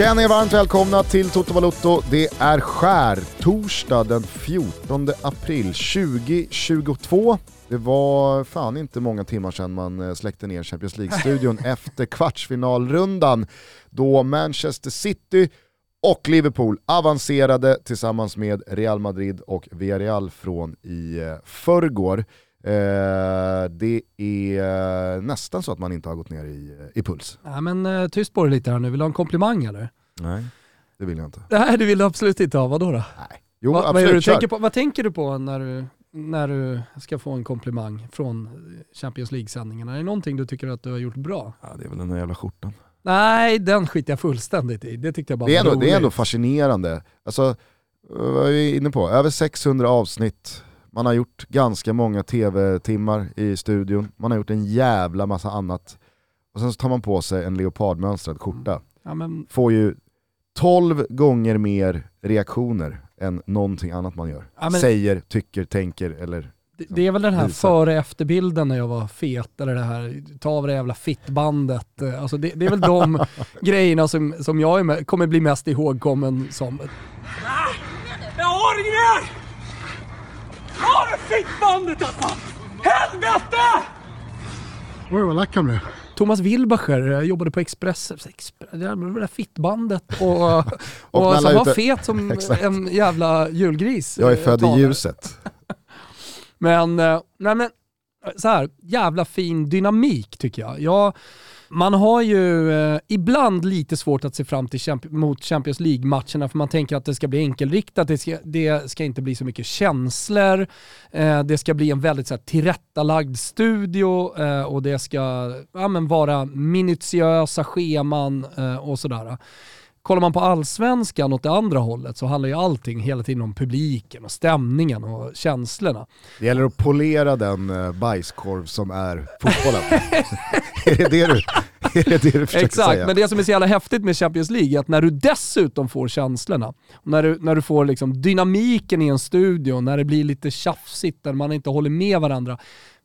Känn er varmt välkomna till Toto Balotto. Det är skär torsdag den 14 april 2022. Det var fan inte många timmar sedan man eh, släckte ner Champions League-studion efter kvartsfinalrundan då Manchester City och Liverpool avancerade tillsammans med Real Madrid och Villarreal från i eh, förrgår. Eh, det är eh, nästan så att man inte har gått ner i, eh, i puls. Ja, men tyst på dig lite här nu, vill du ha en komplimang eller? Nej, det vill jag inte. Nej, det vill du absolut inte ha. Vadå då? Nej. Jo, Va, absolut, vad, du tänker på, vad tänker du på när du, när du ska få en komplimang från Champions League-sändningarna? Är det någonting du tycker att du har gjort bra? Ja, det är väl den där jävla skjortan. Nej, den skiter jag fullständigt i. Det tyckte jag bara Det är, var ändå, det är ändå roligt. fascinerande. Alltså, vad är vi inne på? Över 600 avsnitt, man har gjort ganska många tv-timmar i studion, man har gjort en jävla massa annat. Och sen så tar man på sig en leopardmönstrad skjorta. Ja, men, Får ju 12 gånger mer reaktioner än någonting annat man gör. Ja, men- Säger, tycker, tänker eller... det, är väl den här Visa. före efterbilden när jag var fet, eller det här, ta av det jävla fittbandet. Alltså det, det är väl de grejerna som, som jag är med, kommer bli mest ihågkommen som. Jag har inget mer! Ta det fittbandet alltså! Helvete! Where will that come now? Thomas Wilbacher eh, jobbade på Expressen, Expre- det där fittbandet och, och, Och som var ut det. fet som en jävla julgris. Jag är född i ljuset. Men, eh, nej men, så här, jävla fin dynamik tycker jag. jag man har ju eh, ibland lite svårt att se fram till champ- mot Champions League-matcherna för man tänker att det ska bli enkelriktat, det ska, det ska inte bli så mycket känslor, eh, det ska bli en väldigt så här, tillrättalagd studio eh, och det ska ja, men, vara minutiösa scheman eh, och sådär. Kollar man på allsvenskan åt det andra hållet så handlar ju allting hela tiden om publiken och stämningen och känslorna. Det gäller att polera den eh, bajskorv som är fotbollen. är, det det du, är det det du försöker Exakt, säga? men det som är så jävla häftigt med Champions League är att när du dessutom får känslorna, när du, när du får liksom dynamiken i en studio, när det blir lite tjafsigt, när man inte håller med varandra.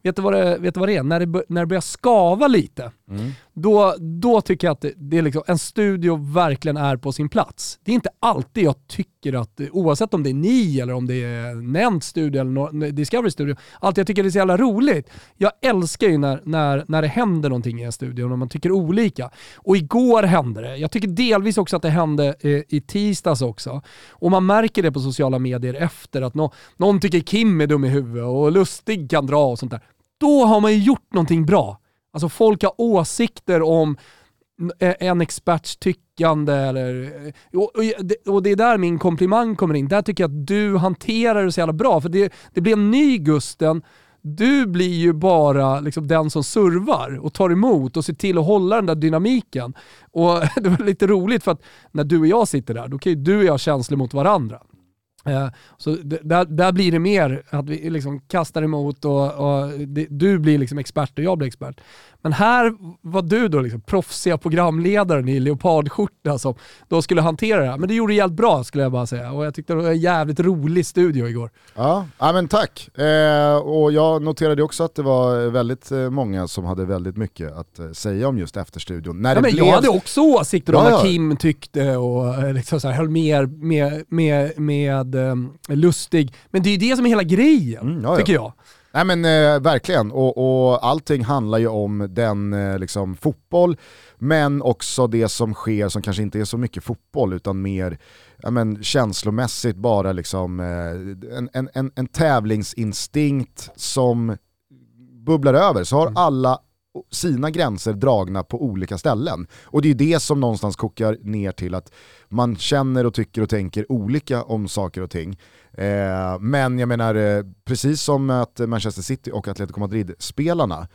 Vet du vad det, vet du vad det är? När det, när det börjar skava lite, Mm. då, då tycker jag att det, det är liksom, en studio verkligen är på sin plats. Det är inte alltid jag tycker att, oavsett om det är ni eller om det är Nent studio eller no, Discovery studio, alltid jag tycker det är så jävla roligt. Jag älskar ju när, när, när det händer någonting i en studio och man tycker olika. Och igår hände det. Jag tycker delvis också att det hände eh, i tisdags också. Och man märker det på sociala medier efter att nå, någon tycker Kim är dum i huvudet och Lustig kan dra och sånt där. Då har man ju gjort någonting bra. Alltså folk har åsikter om eh, en experts tyckande eller... Eh, och, det- är där min komplimang kommer in. Där tycker jag att du hanterar det så jävla bra. För det, det blir en ny Gusten. Du blir ju bara liksom den som servar och tar emot och ser till att hålla den där dynamiken. Och det var lite roligt för att när du och jag sitter där, då kan ju du och jag ha känslor mot varandra. Eh, så där, där blir det mer att vi liksom kastar emot och, och det, du blir liksom expert och jag blir expert. Men här var du då liksom proffsiga programledaren i leopardskjorta som då skulle hantera det här. Men det gjorde jävligt bra skulle jag bara säga och jag tyckte det var en jävligt rolig studio igår. Ja, ja men tack. Eh, och jag noterade också att det var väldigt eh, många som hade väldigt mycket att eh, säga om just Efterstudion. När Ja, men blev... Jag hade också åsikter om Ja, vad ja. Kim tyckte och eh, liksom så här, höll med, med, med, med um, Lustig. Men det är ju det som är hela grejen, Mm, ja. tycker jag. Nej men eh, verkligen, och, och allting handlar ju om den eh, liksom, fotboll, men också det som sker som kanske inte är så mycket fotboll utan mer ja, men, känslomässigt bara liksom, eh, en, en, en, en tävlingsinstinkt som bubblar över. Så har alla sina gränser dragna på olika ställen. Och det är det som någonstans kokar ner till att man känner och tycker och tänker olika om saker och ting. Eh, men jag menar, eh, precis som att Manchester City och Atletico Madrid-spelarna,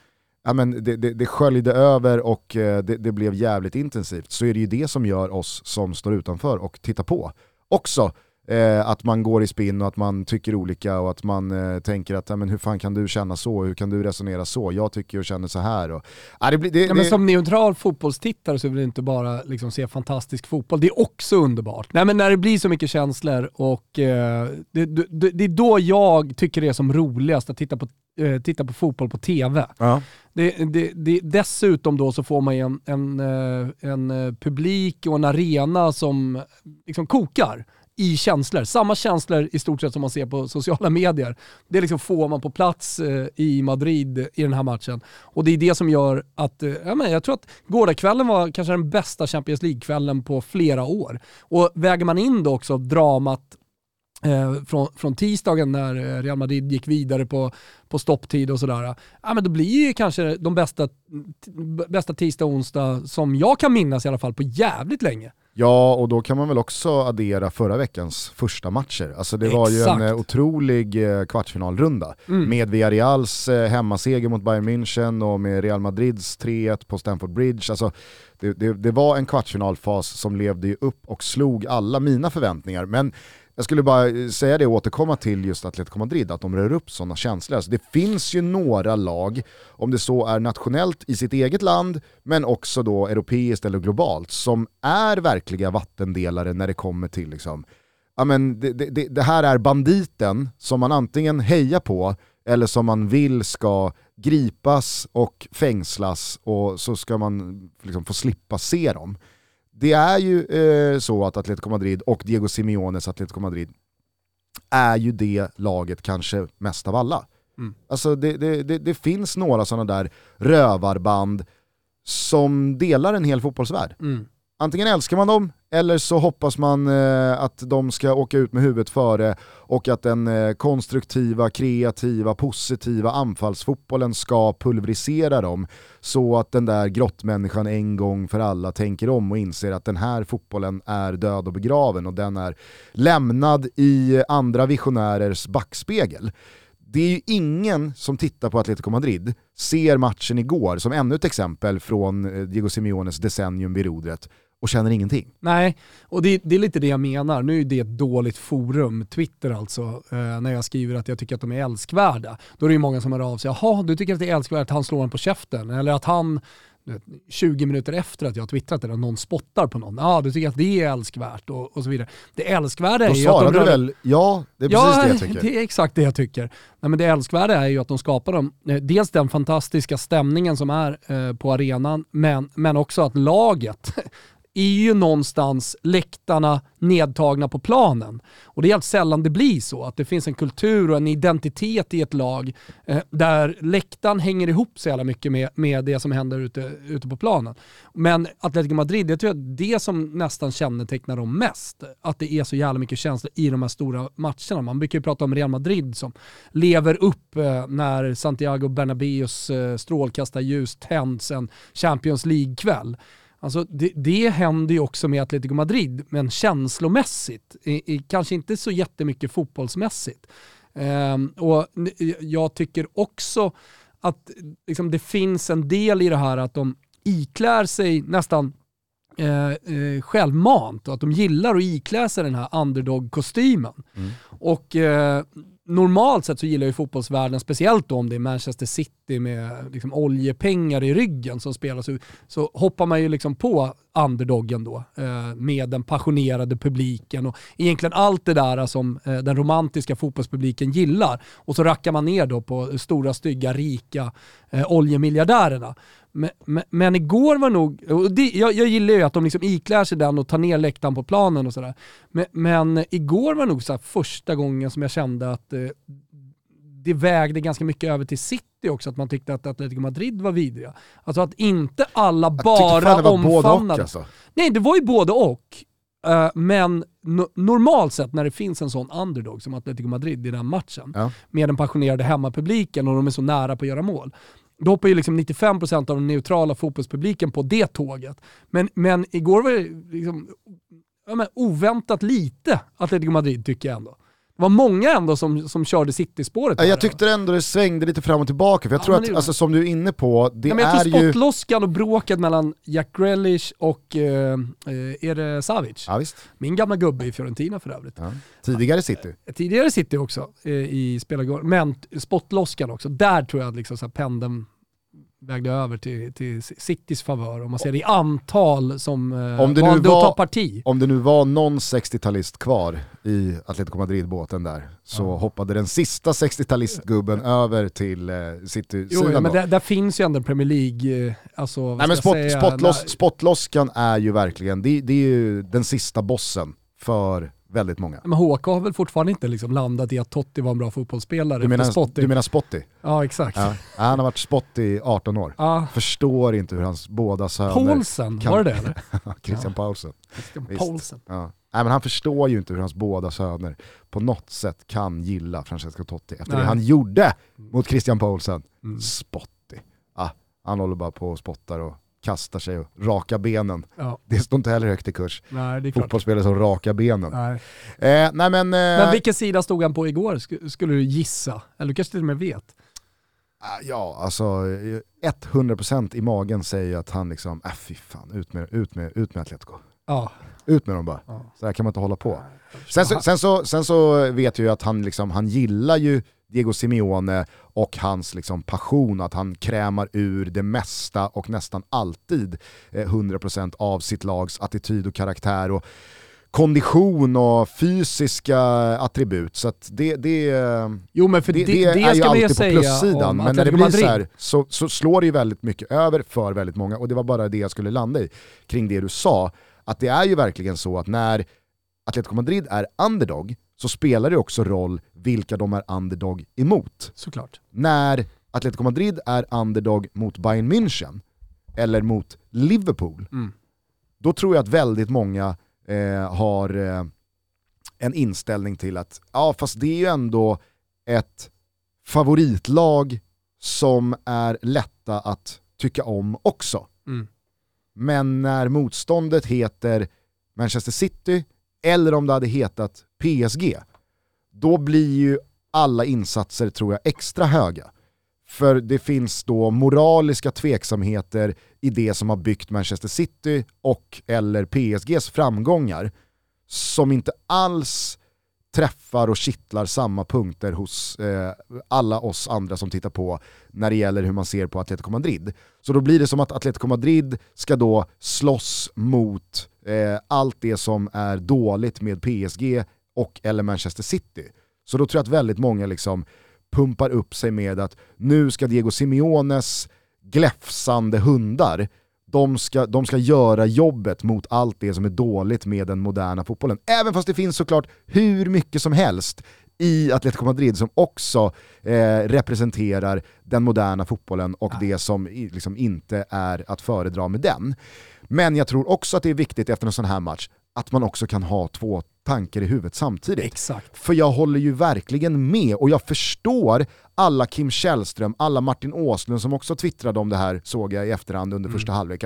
ja, men det, det, det sköljde över och eh, det, det blev jävligt intensivt, så är det ju det som gör oss som står utanför och tittar på. Också eh, att man går i spinn och att man tycker olika och att man eh, tänker att men hur fan kan du känna så, hur kan du resonera så, jag tycker och känner så här. Och, ja, det, blir- det, Ja, men det, som neutral fotbollstittare så vill du inte bara liksom se fantastisk fotboll, det är också underbart. Nej, men när det blir så mycket känslor och eh, det, det, är då jag tycker det är som roligast att titta på eh, titta på fotboll på TV. Ja. Det, det, det, dessutom då så får man en, en, eh, en eh, publik och en arena som liksom kokar i känslor. Samma känslor i stort sett som man ser på sociala medier. Det liksom får man på plats eh, i Madrid i den här matchen. Och det är det som gör att, eh, ja, men jag tror att gårdagskvällen var kanske den bästa Champions League-kvällen på flera år. Och väger man in då också dramat Eh, från, från tisdagen när eh, Real Madrid gick vidare på, på stopptid och sådär. Ja, men då blir ju kanske de bästa, bästa tisdag och onsdag som jag kan minnas i alla fall på jävligt länge. Ja, och då kan man väl också addera förra veckans första matcher. Alltså det var ju en eh, otrolig eh, kvartsfinalrunda. Med Villarreals eh, hemmaseger mot Bayern München och med Real Madrids 3-1 på Stamford Bridge. Alltså det, det, det var en kvartsfinalfas som levde upp och slog alla mina förväntningar. Men jag skulle bara eh, säga det och återkomma till just Atletico Madrid, att de rör upp sådana känslor. Alltså det finns ju några lag, om det så är nationellt i sitt eget land, men också då europeiskt eller globalt, som är verkliga vattendelare när det kommer till liksom, ja men det, det, det, det här är banditen som man antingen hejar på eller som man vill ska gripas och fängslas och så ska man liksom få slippa se dem. Det är ju eh, så att Atletico Madrid och Diego Simeones Atletico Madrid är ju det laget kanske mest av alla. Mm. Alltså det, det, det, det finns några sådana där rövarband som delar en hel fotbollsvärld. Mm. Antingen älskar man dem eller så hoppas man eh, att de ska åka ut med huvudet före och att den eh, konstruktiva, kreativa, positiva anfallsfotbollen ska pulverisera dem så att den där grottmänniskan en gång för alla tänker om och inser att den här fotbollen är död och begraven och den är lämnad i andra visionärers backspegel. Det är ju ingen som tittar på Atletico Madrid, ser matchen igår som ännu ett exempel från eh, Diego Simeones decennium vid rodret och känner ingenting. Nej, och det, det är lite det jag menar. Nu är det ett dåligt forum, Twitter alltså, eh, när jag skriver att jag tycker att de är älskvärda. Då är det ju många som hör av sig, jaha, du tycker att det är älskvärt att han slår en på käften? Eller att han, du vet, 20 minuter efter att jag har twittrat det, att någon spottar på någon, ja du tycker att det är älskvärt och, och så vidare. Det älskvärda är Då ju att de svarade du väl ja, det är precis det jag tycker. det är exakt det jag tycker. Nej, men det älskvärda är ju att de skapar dem, eh, dels den fantastiska stämningen som är eh, på arenan, men, men också att laget är ju någonstans läktarna nedtagna på planen. Och det är helt sällan det blir så, att det finns en kultur och en identitet i ett lag eh, där läktaren hänger ihop så jävla mycket med, med det som händer ute, ute på planen. Men Atletico Madrid, det tror det som nästan kännetecknar dem mest, att det är så jävla mycket känslor i de här stora matcherna. Man brukar ju prata om Real Madrid som lever upp eh, när Santiago Bernabéus eh, strålkastarljus tänds en Champions League-kväll. Alltså det, det händer ju också med Atletico Madrid, men känslomässigt. I, i, kanske inte så jättemycket fotbollsmässigt. Ehm, och jag tycker också att liksom, det finns en del i det här att de iklär sig nästan eh, eh, självmant och att de gillar att iklä sig den här underdog-kostymen. Och eh, normalt sett så gillar ju fotbollsvärlden, speciellt då om det är Manchester City med liksom, oljepengar i ryggen som spelas så, så hoppar man ju liksom på underdoggen då eh, med den passionerade publiken och egentligen allt det där som eh, den romantiska fotbollspubliken gillar. Och så rackar man ner då på stora, stygga, rika eh, oljemiljardärerna. Men, men, men igår var nog, och det, jag, jag gillar ju att de liksom iklär sig den och tar ner läktaren på planen och sådär. Men, men igår var nog så första gången som jag kände att eh, det vägde ganska mycket över till City också, att man tyckte att Atletico Madrid var vidriga. Alltså att inte alla Jag bara det både och omfamnade. alltså. Nej, det var ju både och. Eh, men no normalt sett när det finns en sån underdog som Atletico Madrid i den matchen, Ja. med den passionerade hemmapubliken och de är så nära på att göra mål, då hoppar ju liksom 95% av den neutrala fotbollspubliken på det tåget. Men, men igår var det liksom, ja, men oväntat lite Atletico Madrid tycker jag ändå. Det var många ändå som, som körde City-spåret. Ja. Jag tyckte ändå det svängde lite fram och tillbaka, för jag Ja, tror det att, gjorde alltså, som du är inne på, det Ja, men jag är tror ju... spottloskan och bråket mellan Jack Grealish och eh, eh, är det Savic? Ja, visst. Min gamla gubbe i Fiorentina för övrigt. Ja. Tidigare City. Tidigare City också eh, i spelargården, men spottloskan också. Där tror jag att liksom så här pendeln vägde över till, till Citys favör. Om man ser det i antal som eh, Om det valde var- att ta parti. Om det nu var någon 60-talist kvar i Atletico Madrid-båten där så Ja. hoppade den sista 60-talistgubben över till eh, Jo, City-sidan men då. där, där finns ju ändå Premier League, eh, alltså Nej men spot, säga, spotloss, när- spotloskan är ju verkligen, det, det är ju den sista bossen för väldigt många. Men HK har väl fortfarande inte liksom landat i att Totti var en bra fotbollsspelare Du menar, Spotty. du menar Spotty? Ja exakt. Ja. Han har varit Spotty i 18 år. Ja. Förstår inte hur hans båda söner... Paulsen, kan- var det det eller? Christian Paulsen. Christian. Paulsen. Ja. Nej, men han förstår ju inte hur hans båda söner på något sätt kan gilla Francesco Totti efter det Nej. han gjorde mot Christian Paulsen. Mm. Spotty. Ah, han håller bara på och spottar och kastar sig och rakar benen. Ja, Det står inte heller högt i kurs. nej. Fotbollsspelare som rakar benen. Nej. Eh, nej men, eh, Men vilken sida stod han på igår sk- skulle du gissa? Eller du kanske till och med vet? ah, ja alltså eh, 100% i magen säger att han liksom, äh, fy fan, ut med, ut med, ut med Atletico. Ja. Ut med dem bara. Ja. Så här kan man inte hålla på. Sen så, sen så, sen så vet jag ju att han, liksom, han gillar ju Diego Simeone och hans liksom passion, att han krämar ur det mesta och nästan alltid eh, 100% av sitt lags attityd och karaktär och kondition och fysiska attribut. Så att det, det, Jo men för det, det, det, är ju ska man ju alltid på plussidan, men när det blir så Madrid. här så, så slår det ju väldigt mycket över för väldigt många och det var bara det jag skulle landa i kring det du sa, att det är ju verkligen så att när Atletico Madrid är underdog så spelar det också roll vilka de är underdog emot. Såklart. När Atletico Madrid är underdog mot Bayern München eller mot Liverpool, Mm. då tror jag att väldigt många eh, har eh, en inställning till att ja fast det är ju ändå ett favoritlag som är lätta att tycka om också. Mm. Men när motståndet heter Manchester City eller om det hade hetat PSG, då blir ju alla insatser tror jag extra höga. För det finns då moraliska tveksamheter i det som har byggt Manchester City och eller PSGs framgångar som inte alls träffar och kittlar samma punkter hos eh, alla oss andra som tittar på när det gäller hur man ser på Atletico Madrid. Så då blir det som att Atletico Madrid ska då slåss mot eh, allt det som är dåligt med PSG och eller Manchester City. Så då tror jag att väldigt många liksom pumpar upp sig med att nu ska Diego Simeones gläfsande hundar de ska, de ska göra jobbet mot allt det som är dåligt med den moderna fotbollen. Även fast det finns såklart hur mycket som helst i Atletico Madrid som också eh, representerar den moderna fotbollen och det som liksom inte är att föredra med den. Men jag tror också att det är viktigt efter en sån här match att man också kan ha två tankar i huvudet samtidigt. Exakt. För jag håller ju verkligen med och jag förstår alla Kim Källström, alla Martin Åslund som också twittrade om det här såg jag i efterhand under första halvlek.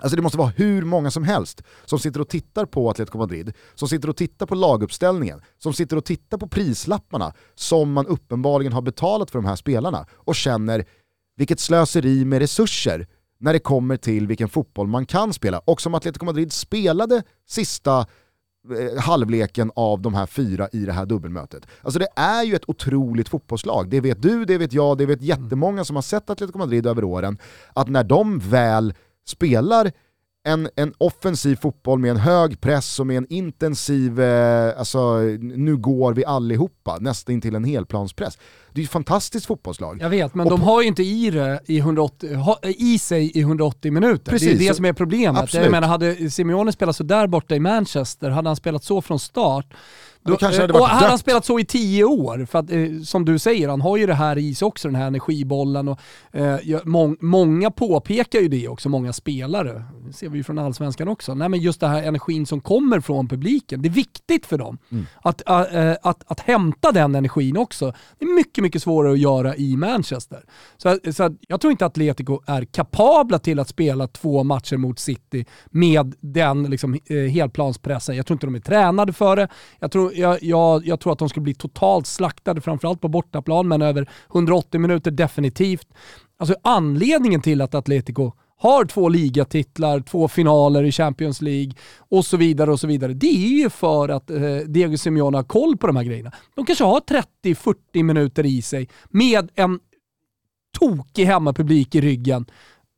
Alltså det måste vara hur många som helst som sitter och tittar på Atletico Madrid, som sitter och tittar på laguppställningen, som sitter och tittar på prislapparna som man uppenbarligen har betalat för de här spelarna och känner vilket slöseri med resurser när det kommer till vilken fotboll man kan spela. Och som Atletico Madrid spelade sista eh, halvleken av de här fyra i det här dubbelmötet. Alltså det är ju ett otroligt fotbollslag. Det vet du, det vet jag, det vet jättemånga som har sett Atletico Madrid över åren. Att när de väl spelar en, en offensiv fotboll med en hög press och med en intensiv, eh, alltså nu går vi allihopa, nästan till en helplanspress. Det är ju ett fantastiskt fotbollslag. Jag vet, men Och de har ju inte i, det i, 180, ha, i sig i 180 minuter. Precis, det är det så- som är problemet. absolut. Jag menar, hade Simeone spelat så där borta i Manchester, hade han spelat så från start, då kanske det hade och varit hade han spelat så i tio år, för att eh, som du säger, han har ju det här i sig också, den här energibollen. Och, eh, mång, många påpekar ju det också, många spelare. Det ser vi ju från allsvenskan också. Nej, men just det här energin som kommer från publiken, det är viktigt för dem. Mm. Att, äh, att, att hämta den energin också. Det är mycket, mycket svårare att göra i Manchester. Så, så att jag tror inte att Atletico är kapabla till att spela två matcher mot City med den liksom, eh, helplanspressen. Jag tror inte de är tränade för det. Jag tror, jag, jag, jag tror att de skulle bli totalt slaktade, framförallt på bortaplan, men över 180 minuter definitivt. Alltså anledningen till att Atletico har två ligatitlar, två finaler i Champions League och så vidare och så vidare. Det är ju för att eh, Diego Simeone har koll på de här grejerna. De kanske har 30-40 minuter i sig med en tokig hemmapublik i ryggen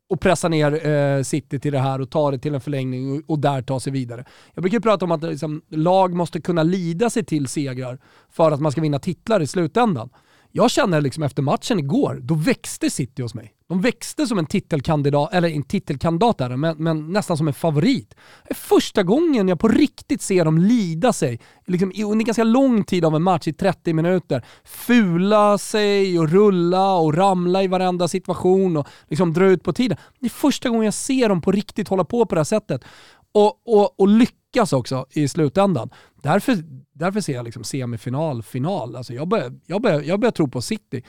och pressa ner eh, City till det här och ta det till en förlängning och, och där ta sig vidare. Jag brukar prata om att liksom, lag måste kunna lida sig till segrar för att man ska vinna titlar i slutändan. Jag känner liksom efter matchen igår, då växte City hos mig. De växte som en titelkandidat, eller en titelkandidat är det, men, men, nästan som en favorit. Det är första gången jag på riktigt ser dem lida sig, liksom under ganska lång tid av en match, i 30 minuter. Fula sig och rulla och ramla i varenda situation och liksom dra ut på tiden. Det är första gången jag ser dem på riktigt hålla på på det här sättet. Och, och, och lyckas också i slutändan. Därför, därför ser jag liksom semifinal, final. Alltså jag, börjar, jag, börjar, jag börjar tro på City.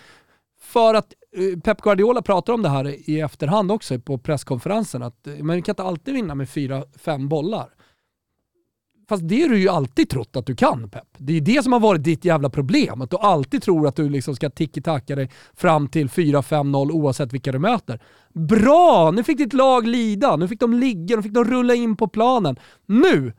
För att eh, Pep Guardiola pratar om det här i efterhand också på presskonferensen, att eh, man kan inte alltid vinna med fyra, fem bollar. Fast det har du ju alltid trott att du kan Pep. Det är ju det som har varit ditt jävla problem. Att du alltid tror att du liksom ska tiki-taka dig fram till 4-5-0 oavsett vilka du möter. Bra! Nu fick ditt lag lida, nu fick de ligga, nu fick de rulla in på planen. Nu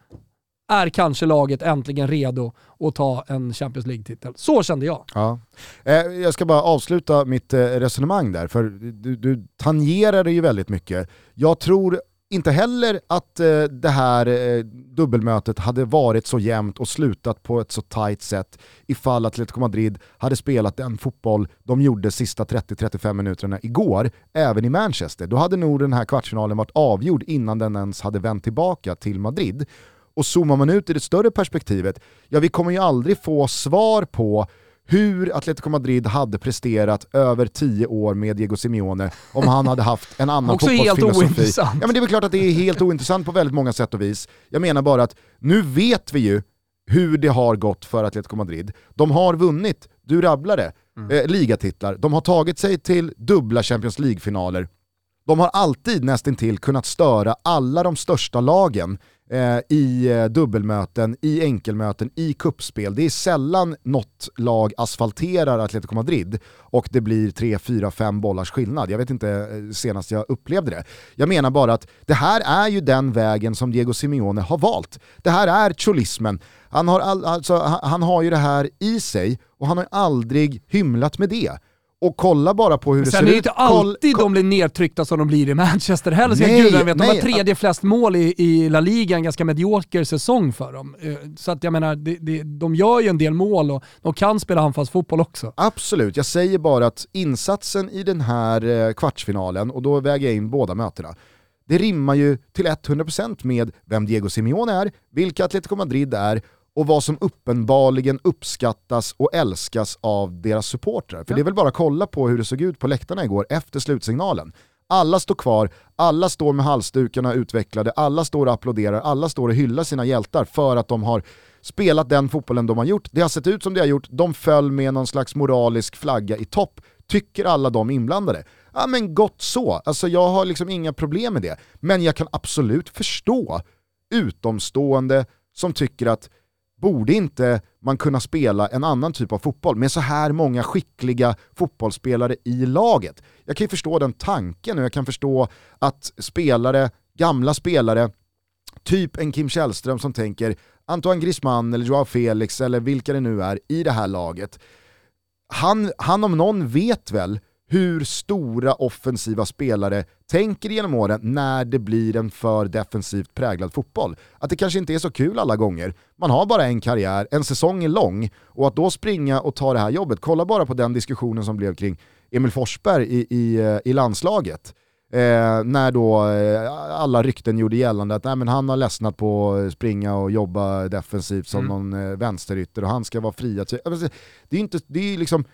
är kanske laget äntligen redo att ta en Champions League-titel. Så kände jag. Ja. Eh, jag ska bara avsluta mitt eh, resonemang där, för du, du tangerade ju väldigt mycket. Jag tror inte heller att eh, det här eh, dubbelmötet hade varit så jämnt och slutat på ett så tight sätt ifall Atletico Madrid hade spelat den fotboll de gjorde sista 30-35 minuterna igår, även i Manchester. Då hade nog den här kvartsfinalen varit avgjord innan den ens hade vänt tillbaka till Madrid. Och zoomar man ut i det större perspektivet, ja vi kommer ju aldrig få svar på hur Atletico Madrid hade presterat över tio år med Diego Simeone om han hade haft en annan Också fotbollsfilosofi. helt ointressant. Ja men det är väl klart att det är helt ointressant på väldigt många sätt och vis. Jag menar bara att nu vet vi ju hur det har gått för Atletico Madrid. De har vunnit, du rabblade, Mm. eh, ligatitlar. De har tagit sig till dubbla Champions League-finaler. De har alltid nästintill kunnat störa alla de största lagen eh, i eh, dubbelmöten, i enkelmöten, i kuppspel. Det är sällan något lag asfalterar Atletico Madrid och det blir 3, 4, 5 bollars skillnad. Jag vet inte eh, senast jag upplevde det. Jag menar bara att det här är ju den vägen som Diego Simeone har valt. Det här är cholismen. Han har, all, alltså, han, han har ju det här i sig och han har aldrig hymlat med det. Och kolla bara på hur det Sen ser är det ju ut. inte alltid koll- de blir nedtryckta som de blir i Manchester heller, ska Nej, gudarna veta. De har tredje flest mål i, i La Liga, en ganska medioker säsong för dem. Eh, Så att jag menar, det, det, de gör ju en del mål och de kan spela handfast fotboll också. Absolut, jag säger bara att insatsen i den här eh, kvartsfinalen, och då väger jag in båda mötena, det rimmar ju till 100% med vem Diego Simeone är, vilka Atletico Madrid är och vad som uppenbarligen uppskattas och älskas av deras supportrar. För det är väl bara att kolla på hur det såg ut på läktarna igår efter slutsignalen. Alla står kvar, alla står med halsdukarna utvecklade, alla står och applåderar, alla står och hyllar sina hjältar för att de har spelat den fotbollen de har gjort. Det har sett ut som det har gjort, de föll med någon slags moralisk flagga i topp, tycker alla de inblandade. Ja men gott så, alltså jag har liksom inga problem med det. Men jag kan absolut förstå utomstående som tycker att borde inte man kunna spela en annan typ av fotboll med så här många skickliga fotbollsspelare i laget? Jag kan ju förstå den tanken och jag kan förstå att spelare, gamla spelare, typ en Kim Källström som tänker Antoine Griezmann eller Joao Felix eller vilka det nu är i det här laget. Han, han om någon vet väl hur stora offensiva spelare tänker genom åren när det blir en för defensivt präglad fotboll. Att det kanske inte är så kul alla gånger. Man har bara en karriär, en säsong är lång och att då springa och ta det här jobbet, kolla bara på den diskussionen som blev kring Emil Forsberg i, i, eh, i landslaget. Eh, när då eh, alla rykten gjorde gällande att nej, men han har ledsnat på att springa och jobba defensivt som någon eh, vänsterytter och han ska vara till- Alltså, Det är inte, det är liksom,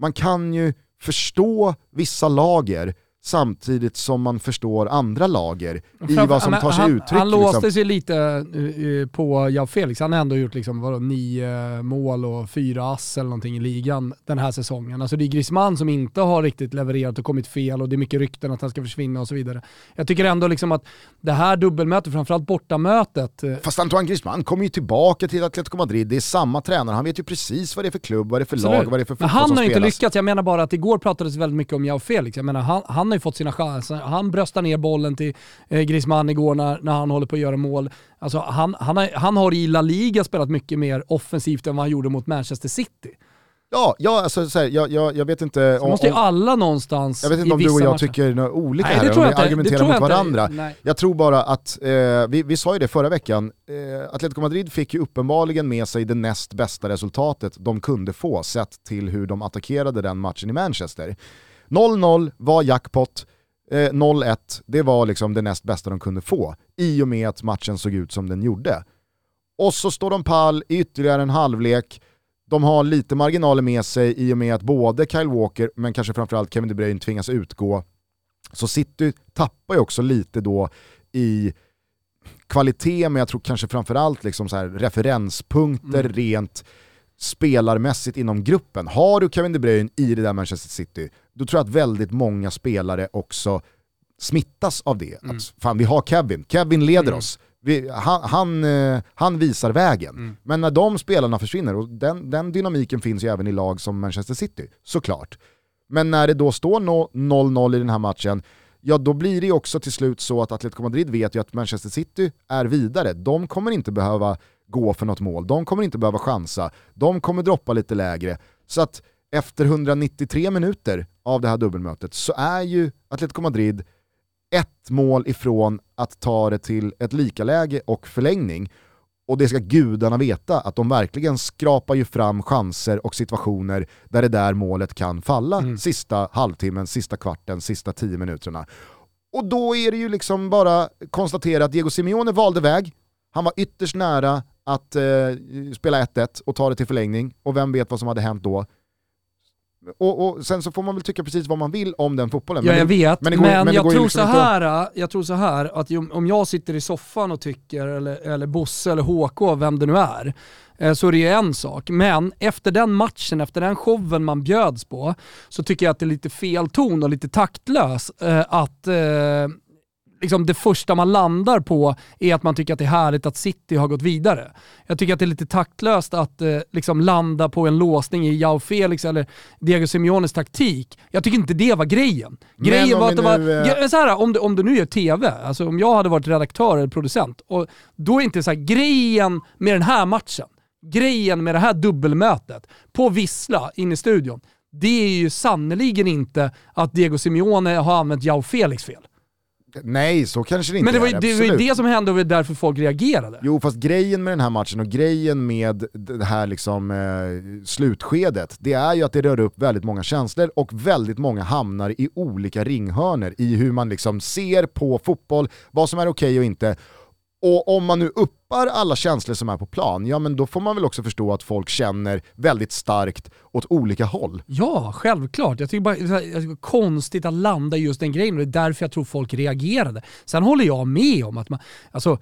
man kan ju förstå vissa lager samtidigt som man förstår andra lager i vad som Men tar sig han, uttryck. Han liksom. låste sig lite eh, på Jao Felix. Han har ändå gjort liksom, vadå, nio mål och fyra ass eller någonting i ligan den här säsongen. Alltså det är Griezmann som inte har riktigt levererat och kommit fel och det är mycket rykten att han ska försvinna och så vidare. Jag tycker ändå liksom att det här dubbelmötet, framförallt bortamötet, eh, Fast Antoine Griezmann kommer ju tillbaka till Atletico Madrid, det är samma tränare, han vet ju precis vad det är för klubb, vad det är för lag, vad det är för Men fotboll han som har ju inte spelas. lyckats. Jag menar bara att igår pratades väldigt mycket om Jao Felix. Jag menar, han, han har ju fått sina chanser. Han bröstar ner bollen till eh, Griezmann igår när, när han håller på att göra mål. Alltså, han, han, har, han har i La Liga spelat mycket mer offensivt än vad han gjorde mot Manchester City. Ja, ja alltså, så här, jag, jag, jag vet inte... Så måste ju alla någonstans Jag vet inte om du och jag matcher. tycker olika Nej, här, om vi inte. Argumenterar mot jag varandra. Nej. Jag tror bara att, eh, vi, vi sa ju det förra veckan, eh, Atletico Madrid fick ju uppenbarligen med sig det näst bästa resultatet de kunde få sett till hur de attackerade den matchen i Manchester. 0-0 var jackpot, eh, 0-1 det var liksom det näst bästa de kunde få i och med att matchen såg ut som den gjorde. Och så står de pall i ytterligare en halvlek, de har lite marginaler med sig i och med att både Kyle Walker, men kanske framförallt Kevin De Bruyne tvingas utgå. Så City tappar ju också lite då i kvalitet, men jag tror kanske framförallt liksom så här referenspunkter Mm. rent spelarmässigt inom gruppen. Har du Kevin De Bruyne i det där Manchester City, då tror jag att väldigt många spelare också smittas av det. Mm. Att fan vi har Kevin, Kevin leder Mm. oss. Vi, han, han, eh, han visar vägen. Mm. Men när de spelarna försvinner, och den, den dynamiken finns ju även i lag som Manchester City, såklart. Men när det då står no- 0-0 i den här matchen, ja då blir det ju också till slut så att Atletico Madrid vet ju att Manchester City är vidare. De kommer inte behöva gå för något mål, de kommer inte behöva chansa, de kommer droppa lite lägre. Så att efter 193 minuter av det här dubbelmötet så är ju Atletico Madrid ett mål ifrån att ta det till ett likaläge och förlängning. Och det ska gudarna veta att de verkligen skrapar ju fram chanser och situationer där det där målet kan falla Mm. sista halvtimmen, sista kvarten, sista tio minuterna. Och då är det ju liksom bara konstatera att Diego Simeone valde väg. Han var ytterst nära att eh, spela 1-1 och ta det till förlängning. Och vem vet vad som hade hänt då? Och, och sen så får man väl tycka precis vad man vill om den fotbollen. Ja, Men jag det- vet, men går- jag, tror liksom så inte här, jag tror så här att om jag sitter i soffan och tycker, eller, eller Bosse eller HK, vem det nu är, eh, så är det ju en sak. Men efter den matchen, efter den showen man bjöds på, så tycker jag att det är lite fel ton och lite taktlös eh, att eh, liksom det första man landar på är att man tycker att det är härligt att City har gått vidare. Jag tycker att det är lite taktlöst att eh, liksom landa på en låsning i Jao Felix eller Diego Simeones taktik. Jag tycker inte det var grejen. Grejen om var att det var, nu, eh, så här, om, du, om du nu gör TV, alltså om jag hade varit redaktör eller producent, och då är inte så här, grejen med den här matchen, grejen med det här dubbelmötet på Vissla inne i studion, det är ju sannoliken inte att Diego Simeone har använt Jao Felix fel. Nej, så kanske det inte Men det var, är, ju, det var ju det som hände och det var därför folk reagerade. Jo, fast grejen med den här matchen och grejen med det här liksom, eh, slutskedet, det är ju att det rör upp väldigt många känslor och väldigt många hamnar i olika ringhörner i hur man liksom ser på fotboll, vad som är okej och inte. Och om man nu tappar alla känslor som är på plan, ja men då får man väl också förstå att folk känner väldigt starkt åt olika håll. Ja, självklart. Jag tycker bara det är konstigt att landa i just den grejen och det är därför jag tror folk reagerade. Sen håller jag med om att man, alltså,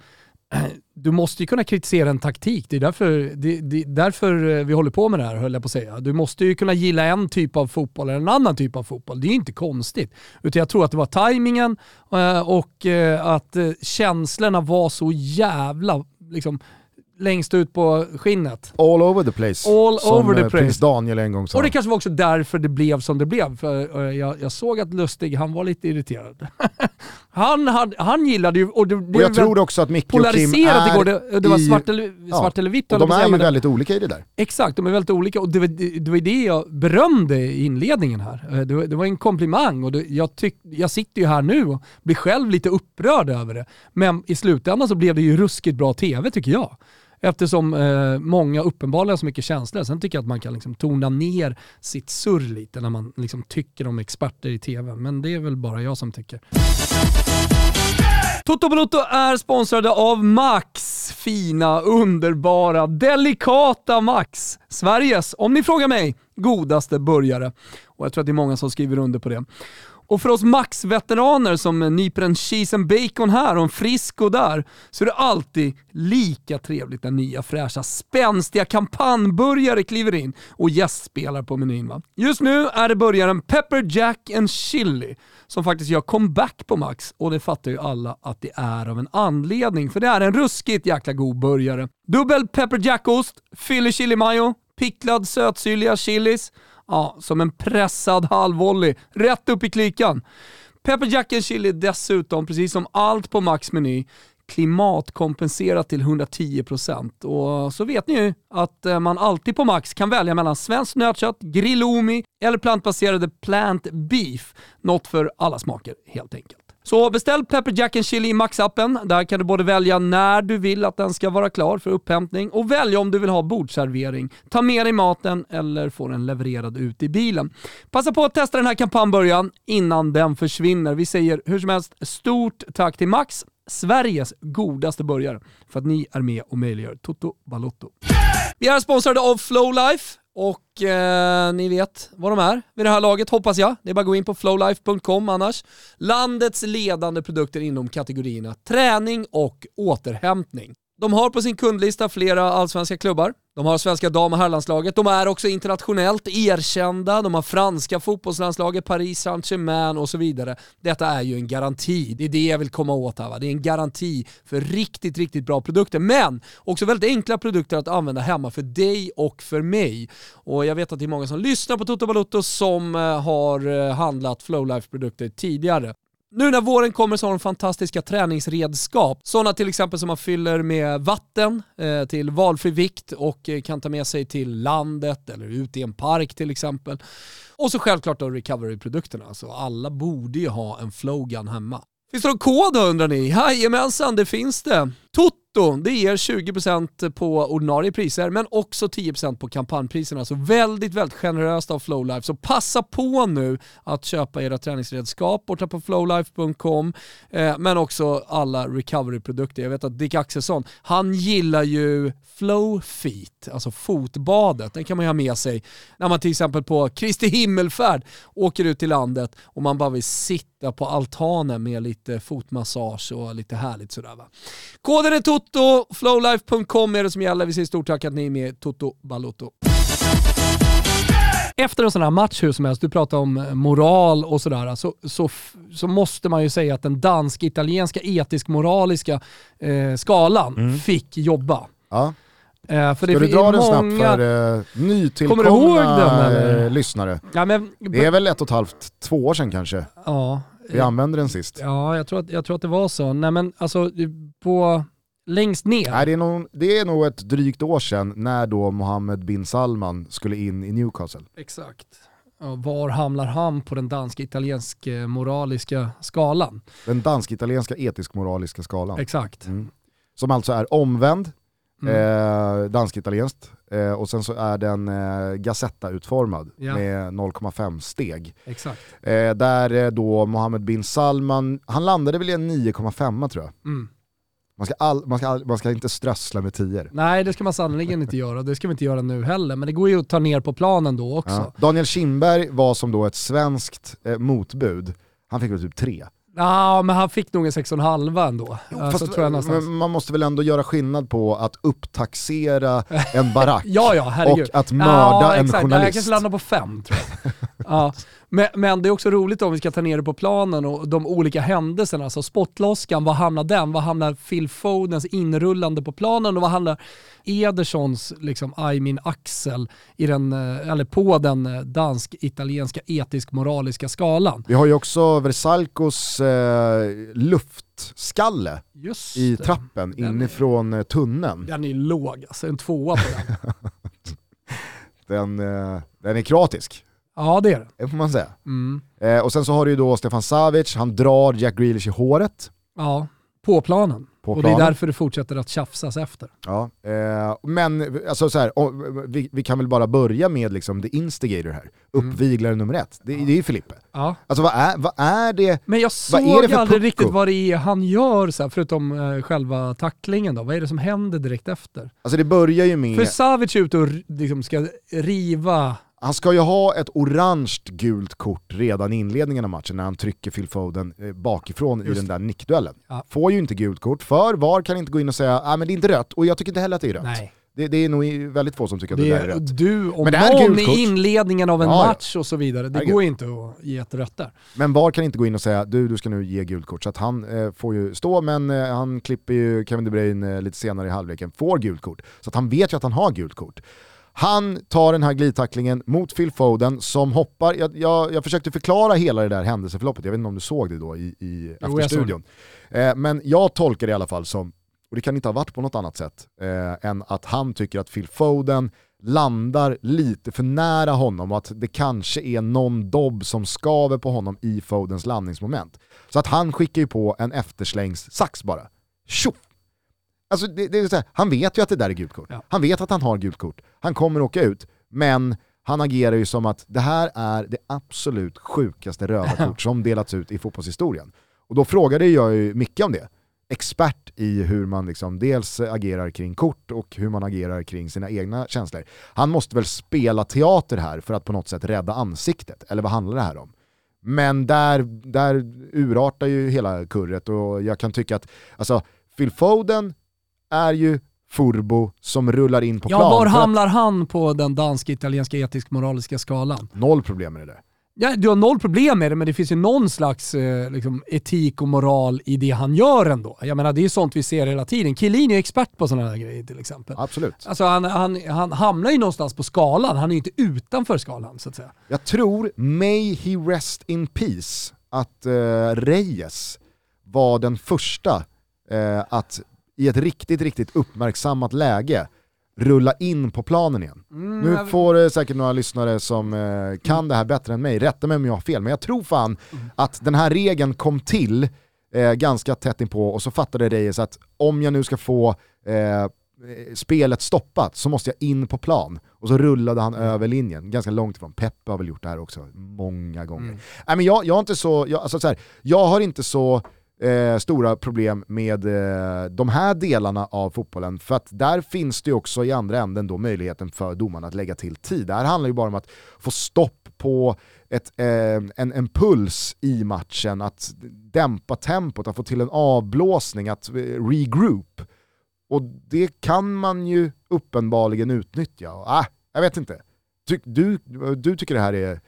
du måste ju kunna kritisera en taktik. Det är därför, det, det, därför eh, vi håller på med det här höll jag på att säga. Du måste ju kunna gilla en typ av fotboll eller en annan typ av fotboll. Det är ju inte konstigt. Utan jag tror att det var tajmingen eh, och eh, att känslorna var så jävla liksom, längst ut på skinnet. All over the place, All som over the eh, place. prins Daniel en gång sa. Och det kanske var också därför det blev som det blev. För eh, jag, jag såg att Lustig, han var lite irriterad. han, hade, han gillade ju, och det, det och jag tror också att Micke och Kim är igår. Det, det var i- svart eller, ja, svart eller vitt Och de är ju men väldigt olika i det där. Exakt, de är väldigt olika och det var det, var det jag berömde i inledningen här. Eh, Det var, det var en komplimang och jag, tyck, jag sitter ju här nu och blir själv lite upprörd över det. Men i slutändan så blev det ju ruskigt bra TV tycker jag. Eftersom eh, många uppenbarligen har så mycket känslor. Sen tycker jag att man kan liksom tona ner sitt surr lite när man liksom tycker om experter i TV. Men det är väl bara jag som tycker. Toto Balotto är sponsrade av Max. Fina, underbara, delikata Max. Sveriges, om ni frågar mig, godaste burgare. Och jag tror att det är många som skriver under på det. Och för oss Max-veteraner som nyper en cheese and bacon här och en frisco där, så är det alltid lika trevligt när nya fräscha spänstiga kampanjburgare kliver in och gästspelar på menyn. Va? Just nu är det burgaren Pepper Jack and Chili som faktiskt gör comeback på Max och det fattar ju alla att det är av en anledning, för det är en ruskigt jäkla god burgare. Dubbel Pepper Jack-ost, fyllig chili mayo, picklad sötsyrliga chilis, Ja, som en pressad halvvolley. Rätt upp i klykan. Pepper Jack and Chili dessutom, precis som allt på Max meny, klimatkompenserat till 110%. Och så vet ni ju att eh, man alltid på Max kan välja mellan svenskt nötkött, grillomi eller plantbaserade plant beef. Något för alla smaker helt enkelt. Så beställ Pepper Jack and Chili i Max-appen. Där kan du både välja när du vill att den ska vara klar för upphämtning och välja om du vill ha bordservering, ta med dig maten eller få den levererad ut i bilen. Passa på att testa den här kampanjbörjan innan den försvinner. Vi säger hur som helst stort tack till Max, Sveriges godaste burgare, för att ni är med och möjliggör Toto Balotto. Vi är sponsrade av Flowlife och eh, ni vet vad de är vid det här laget hoppas jag. Det är bara att gå in på flowlife.com annars. Landets ledande produkter inom kategorierna träning och återhämtning. De har på sin kundlista flera allsvenska klubbar. De har svenska dam och herrlandslaget. De är också internationellt erkända. De har franska fotbollslandslaget, Paris Saint-Germain och så vidare. Detta är ju en garanti. Det är det jag vill komma åt här. Va? Det är en garanti för riktigt, riktigt bra produkter. Men också väldigt enkla produkter att använda hemma för dig och för mig. Och jag vet att det är många som lyssnar på Toto Balotto som eh, har eh, handlat Flowlife-produkter tidigare. Nu när våren kommer så har de fantastiska träningsredskap. Sådana till exempel som man fyller med vatten eh, till valfri vikt och eh, kan ta med sig till landet eller ut i en park till exempel. Och så självklart då recovery-produkterna. Så alla borde ju ha en Flowgun hemma. Finns det någon kod då undrar ni? Jajamensan, det finns det. Netto, det ger 20% på ordinarie priser men också 10% på kampanjpriserna. Så väldigt, väldigt generöst av Flowlife. Så passa på nu att köpa era träningsredskap borta på flowlife.com eh, men också alla recovery-produkter. Jag vet att Dick Axelsson, han gillar ju Flowfeet, alltså fotbadet. Den kan man ju ha med sig när man till exempel på Kristi himmelfärd åker ut till landet och man bara vill sitta på altanen med lite fotmassage och lite härligt sådär va. Koden är TOTO, flowlife.com är det som gäller. Vi säger stort tack att ni är med Toto Balotto. Efter en sån här match hur som helst, du pratar om moral och sådär, så, så, så måste man ju säga att den dansk-italienska etisk-moraliska eh, skalan Mm. fick jobba. Ja. Eh, för Ska du dra den snabbt många- för uh, nytillkomna Kommer du ihåg den, eh, lyssnare? Ja, men, Det är väl ett och ett halvt, två år sedan kanske ja, vi använde den sist. ja jag, tror att, jag tror att det var så. Nej men alltså, på längst ner. Nej, det, är nog, det är nog ett drygt år sedan när då Mohammed bin Salman skulle in i Newcastle. Exakt. Var hamnar han på den dansk-italiensk eh, moraliska skalan? Den dansk-italienska etisk-moraliska skalan. Exakt. Mm. Som alltså är omvänd, Mm. eh, dansk-italienskt, eh, och sen så är den eh, Gazetta-utformad Ja. med 0,5 steg. Exakt. Eh, där eh, då Mohammed bin Salman, han landade väl i en 9,5 tror jag. Mm. Man ska, all, man, ska all, man ska inte strössla med 10. Nej, det ska man sannerligen inte göra. Det ska vi inte göra nu heller. Men det går ju att ta ner på planen då också. Ja. Daniel Kindberg var som då ett svenskt eh, motbud, han fick väl typ 3. Ja, men han fick nog en 6,5 ändå. Ja, så tror jag någonstans. men man måste väl ändå göra skillnad på att upptaxera en barack Ja, ja, och att mörda ja, en. Ja, Jag journalist. kanske landar på fem tror jag. ja. men, men det är också roligt om vi ska ta ner det på planen och de olika händelserna. Alltså spottloskan, var hamnar den? Var hamnar Phil Fodens inrullande på planen och vad hamnar Edersons liksom, Aymin Axel i den, eh, eller på den eh, dansk-italienska etisk-moraliska skalan? Vi har ju också Versalcos eh, luftskalle Just i trappen Den är- inifrån eh, tunneln. Den är låg alltså, en tvåa på den. Den, den är kroatisk, Ja det är den. det får man säga. Mm. Eh, och sen så har du ju då Stefan Savic, han drar Jack Grealish i håret Ja, på planen. på och planen. det är därför det fortsätter att tjafsas efter. Ja, eh, men alltså så här, vi, vi kan väl bara börja med liksom the instigator här, Mm. uppviglare nummer ett. Det, det är ju Filippe. Ja. Alltså vad är, vad är det? Men jag Vad är såg det för aldrig riktigt vad det är han gör, så här, förutom eh, själva tacklingen. Då. Vad är det som händer direkt efter? Alltså det börjar ju med, För Savic är ute och liksom ska riva... han ska ju ha ett orange gult kort redan i inledningen av matchen när han trycker Phil Foden eh, bakifrån i Just den där nickduellen. Ja. Får ju inte gult kort, för VAR kan inte gå in och säga att men det är inte rött, och jag tycker inte heller att det är rött. Nej. Det, det är nog i- väldigt få som tycker att det, Det där är rätt. du och Men det är någon gult kort. i inledningen av en Ja, ja. match och så vidare. Det Herregud. går inte att ge ett rött där. Men VAR kan inte gå in och säga du, du ska nu ge gult kort. Så att han eh, får ju stå, men eh, han klipper ju Kevin De Bruyne eh, lite senare i halvleken, får gult kort. Så att han vet ju att han har gult kort. Han tar den här glidtacklingen mot Phil Foden som hoppar, jag, jag, jag försökte förklara hela det där händelseförloppet, jag vet inte om du såg det då i, i Jo, efter jag såg studion. Eh, men jag tolkar det i alla fall som, och det kan inte ha varit på något annat sätt, eh, än att han tycker att Phil Foden landar lite för nära honom och att det kanske är någon dobb som skaver på honom i Fodens landningsmoment. Så att han skickar ju på en efterslängssax bara. Tjoff! Alltså det, det är så här, han vet ju att det där är gult kort. Ja. Han vet att han har gult kort. Han kommer åka ut, men han agerar ju som att det här är det absolut sjukaste röda kort som delats ut i fotbollshistorien. Och då frågade jag ju Micke om det. Expert i hur man liksom dels agerar kring kort och hur man agerar kring sina egna känslor. Han måste väl spela teater här för att på något sätt rädda ansiktet, eller vad handlar det här om? Men där, där urartar ju hela kurret och jag kan tycka att alltså, Phil Foden är ju Furbo som rullar in på Ja, plan. var för att- hamnar han på den dansk-italienska etisk-moraliska skalan? Noll problem med det där. Ja, du har noll problem med det, men det finns ju någon slags eh, liksom, etik och moral i det han gör ändå. Jag menar, det är sånt vi ser hela tiden. Chiellini är expert på sådana här grejer till exempel. Absolut. Alltså han, han, han hamnar ju någonstans på skalan, han är ju inte utanför skalan så att säga. Jag tror, may he rest in peace, att eh, Reyes var den första eh, att i ett riktigt, riktigt uppmärksammat läge rulla in på planen igen. nu jag- får det säkert några lyssnare som eh, kan det här bättre än mig, rätta mig om jag har fel, men jag tror fan att den här regeln kom till eh, ganska tätt inpå och så fattade Reyes att om jag nu ska få eh, spelet stoppat så måste jag in på plan. Och så rullade han över linjen, ganska långt ifrån. Peppe har väl gjort det här också många gånger. Nej, men jag, jag, har inte så, jag, alltså så här, jag har inte så eh, stora problem med eh, de här delarna av fotbollen, för att där finns det ju också i andra änden då möjligheten för domarna att lägga till tid. Det här handlar ju bara om att få stopp på ett, eh, en, en puls i matchen, att dämpa tempot, att få till en avblåsning, att eh, regroup. Och det kan man ju uppenbarligen utnyttja. Ah, jag vet inte. Ty, du, du tycker det här är...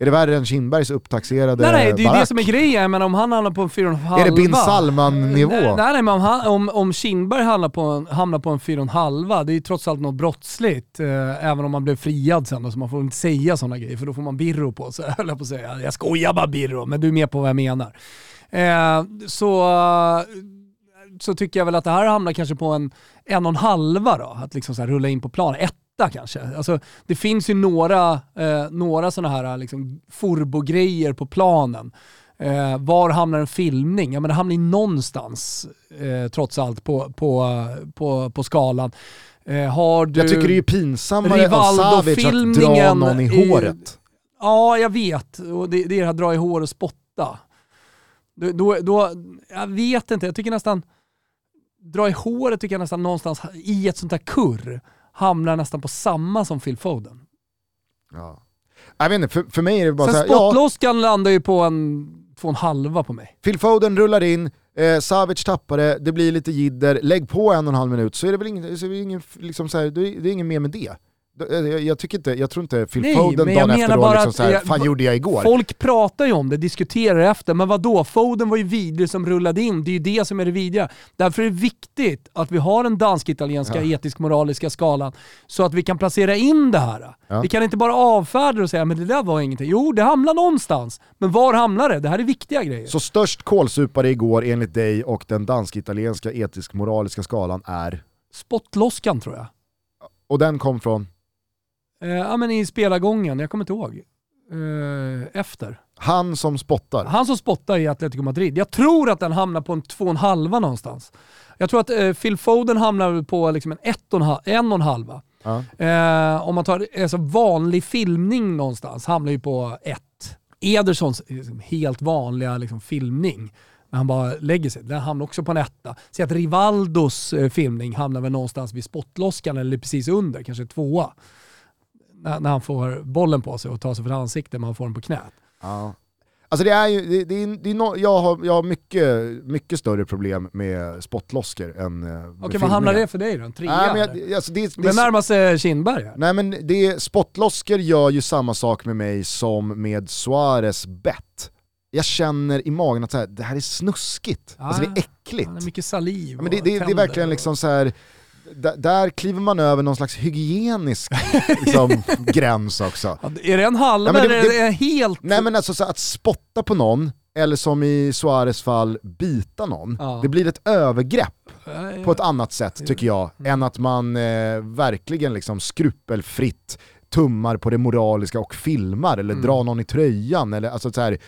Är det värre än Kindbergs upptaxerade Nej, nej, det är ju det som är grejen, men om han hamnar på en 4,5 Är det bin Salman-nivå? Nej, nej, men om, han, om, om Kindberg hamnar på en, hamnar på en 4,5, det är ju trots allt något brottsligt. Eh, även om man blev friad sen så man får inte säga sådana grejer, för då får man birro på sig, höll jag på att säga. Jag skojar bara birro, men du är med på vad jag menar. Eh, så, så tycker jag väl att det här hamnar kanske på en en och en halva då, att liksom så rulla in på plan. Etta kanske. Alltså, det finns ju några, eh, några sådana här liksom, forbo-grejer på planen. Eh, var hamnar en filmning? Ja men det hamnar ju någonstans eh, trots allt på, på, på, på skalan. Eh, har du... Jag tycker det är pinsammare av Savic att dra någon i håret. Ja, jag vet. Och det, det är det här dra i hår och spotta. Då, då, då, jag vet inte, jag tycker nästan, dra i håret tycker jag nästan någonstans i ett sånt här kurr hamnar nästan på samma som Phil Foden. Ja. Jag vet inte, för, för mig är det bara Sen så här, ja, spottloskan landar ju på en två och en halva på mig. Phil Foden rullar in, eh, Savic tappar det, det blir lite jidder, lägg på en och en halv minut så är det väl ingen, så är det ingen, liksom så här, det är det är ingen mer med det. Jag, jag, tycker inte, jag tror inte Phil Nej, Foden men dagen efter menar då bara liksom att så här, jag- fan gjorde jag igår? Folk pratar ju om det, diskuterar efter, men vad då? Foden var ju vidrig som rullade in, det är ju det som är det vidriga. Därför är det viktigt att vi har den dansk-italienska etisk-moraliska skalan så att vi kan placera in det här. Ja. Vi kan inte bara avfärda det och säga men det där var ingenting. Jo, det hamnar någonstans. Men var hamnar det? Det här är viktiga grejer. Så störst kålsupare igår enligt dig och den dansk-italienska etisk-moraliska skalan är, Spottloskan tror jag. och den kom från, Eh, ja men i spelargången, jag kommer inte ihåg. Eh, efter. han som spottar. Han som spottar i Atletico Madrid. Jag tror att den hamnar på en två och en halva någonstans. Jag tror att eh, Phil Foden hamnar på liksom en, ett och en, halv, en och en halva. Ja. Eh, om man tar alltså, vanlig filmning någonstans hamnar ju på ett. Edersons liksom, helt vanliga liksom, filmning, när han bara lägger sig, den hamnar också på en etta. Säg att Rivaldos eh, filmning hamnar väl någonstans vid spottloskan eller precis under, kanske tvåa. När, när han får bollen på sig och tar sig för ansiktet, man får den på knät. Ja. Alltså det är ju, det, det är, det är no, jag har, jag har mycket, mycket större problem med spottloskor än eh, med Okej, vad hamnar det för dig då? En trea? Nej, men eller? jag, alltså det, det, Men närmar sig Kindberg här. Nej men det, spottloskor gör ju samma sak med mig som med Suarez bet. Jag känner i magen att så här, det här är snuskigt, Ja, alltså det är äckligt. Han har mycket saliv Ja, men det, det, det är verkligen och- liksom så här. Där kliver man över någon slags hygienisk liksom, gräns också. Ja, Är det en halv Ja, eller är det helt... Nej men alltså så att spotta på någon, eller som i Suarez fall, bita någon. Ja. Det blir ett övergrepp Nej, på ett annat sätt tycker jag, än att man eh, verkligen liksom skrupelfritt tummar på det moraliska och filmar, eller drar någon i tröjan, eller alltså så här,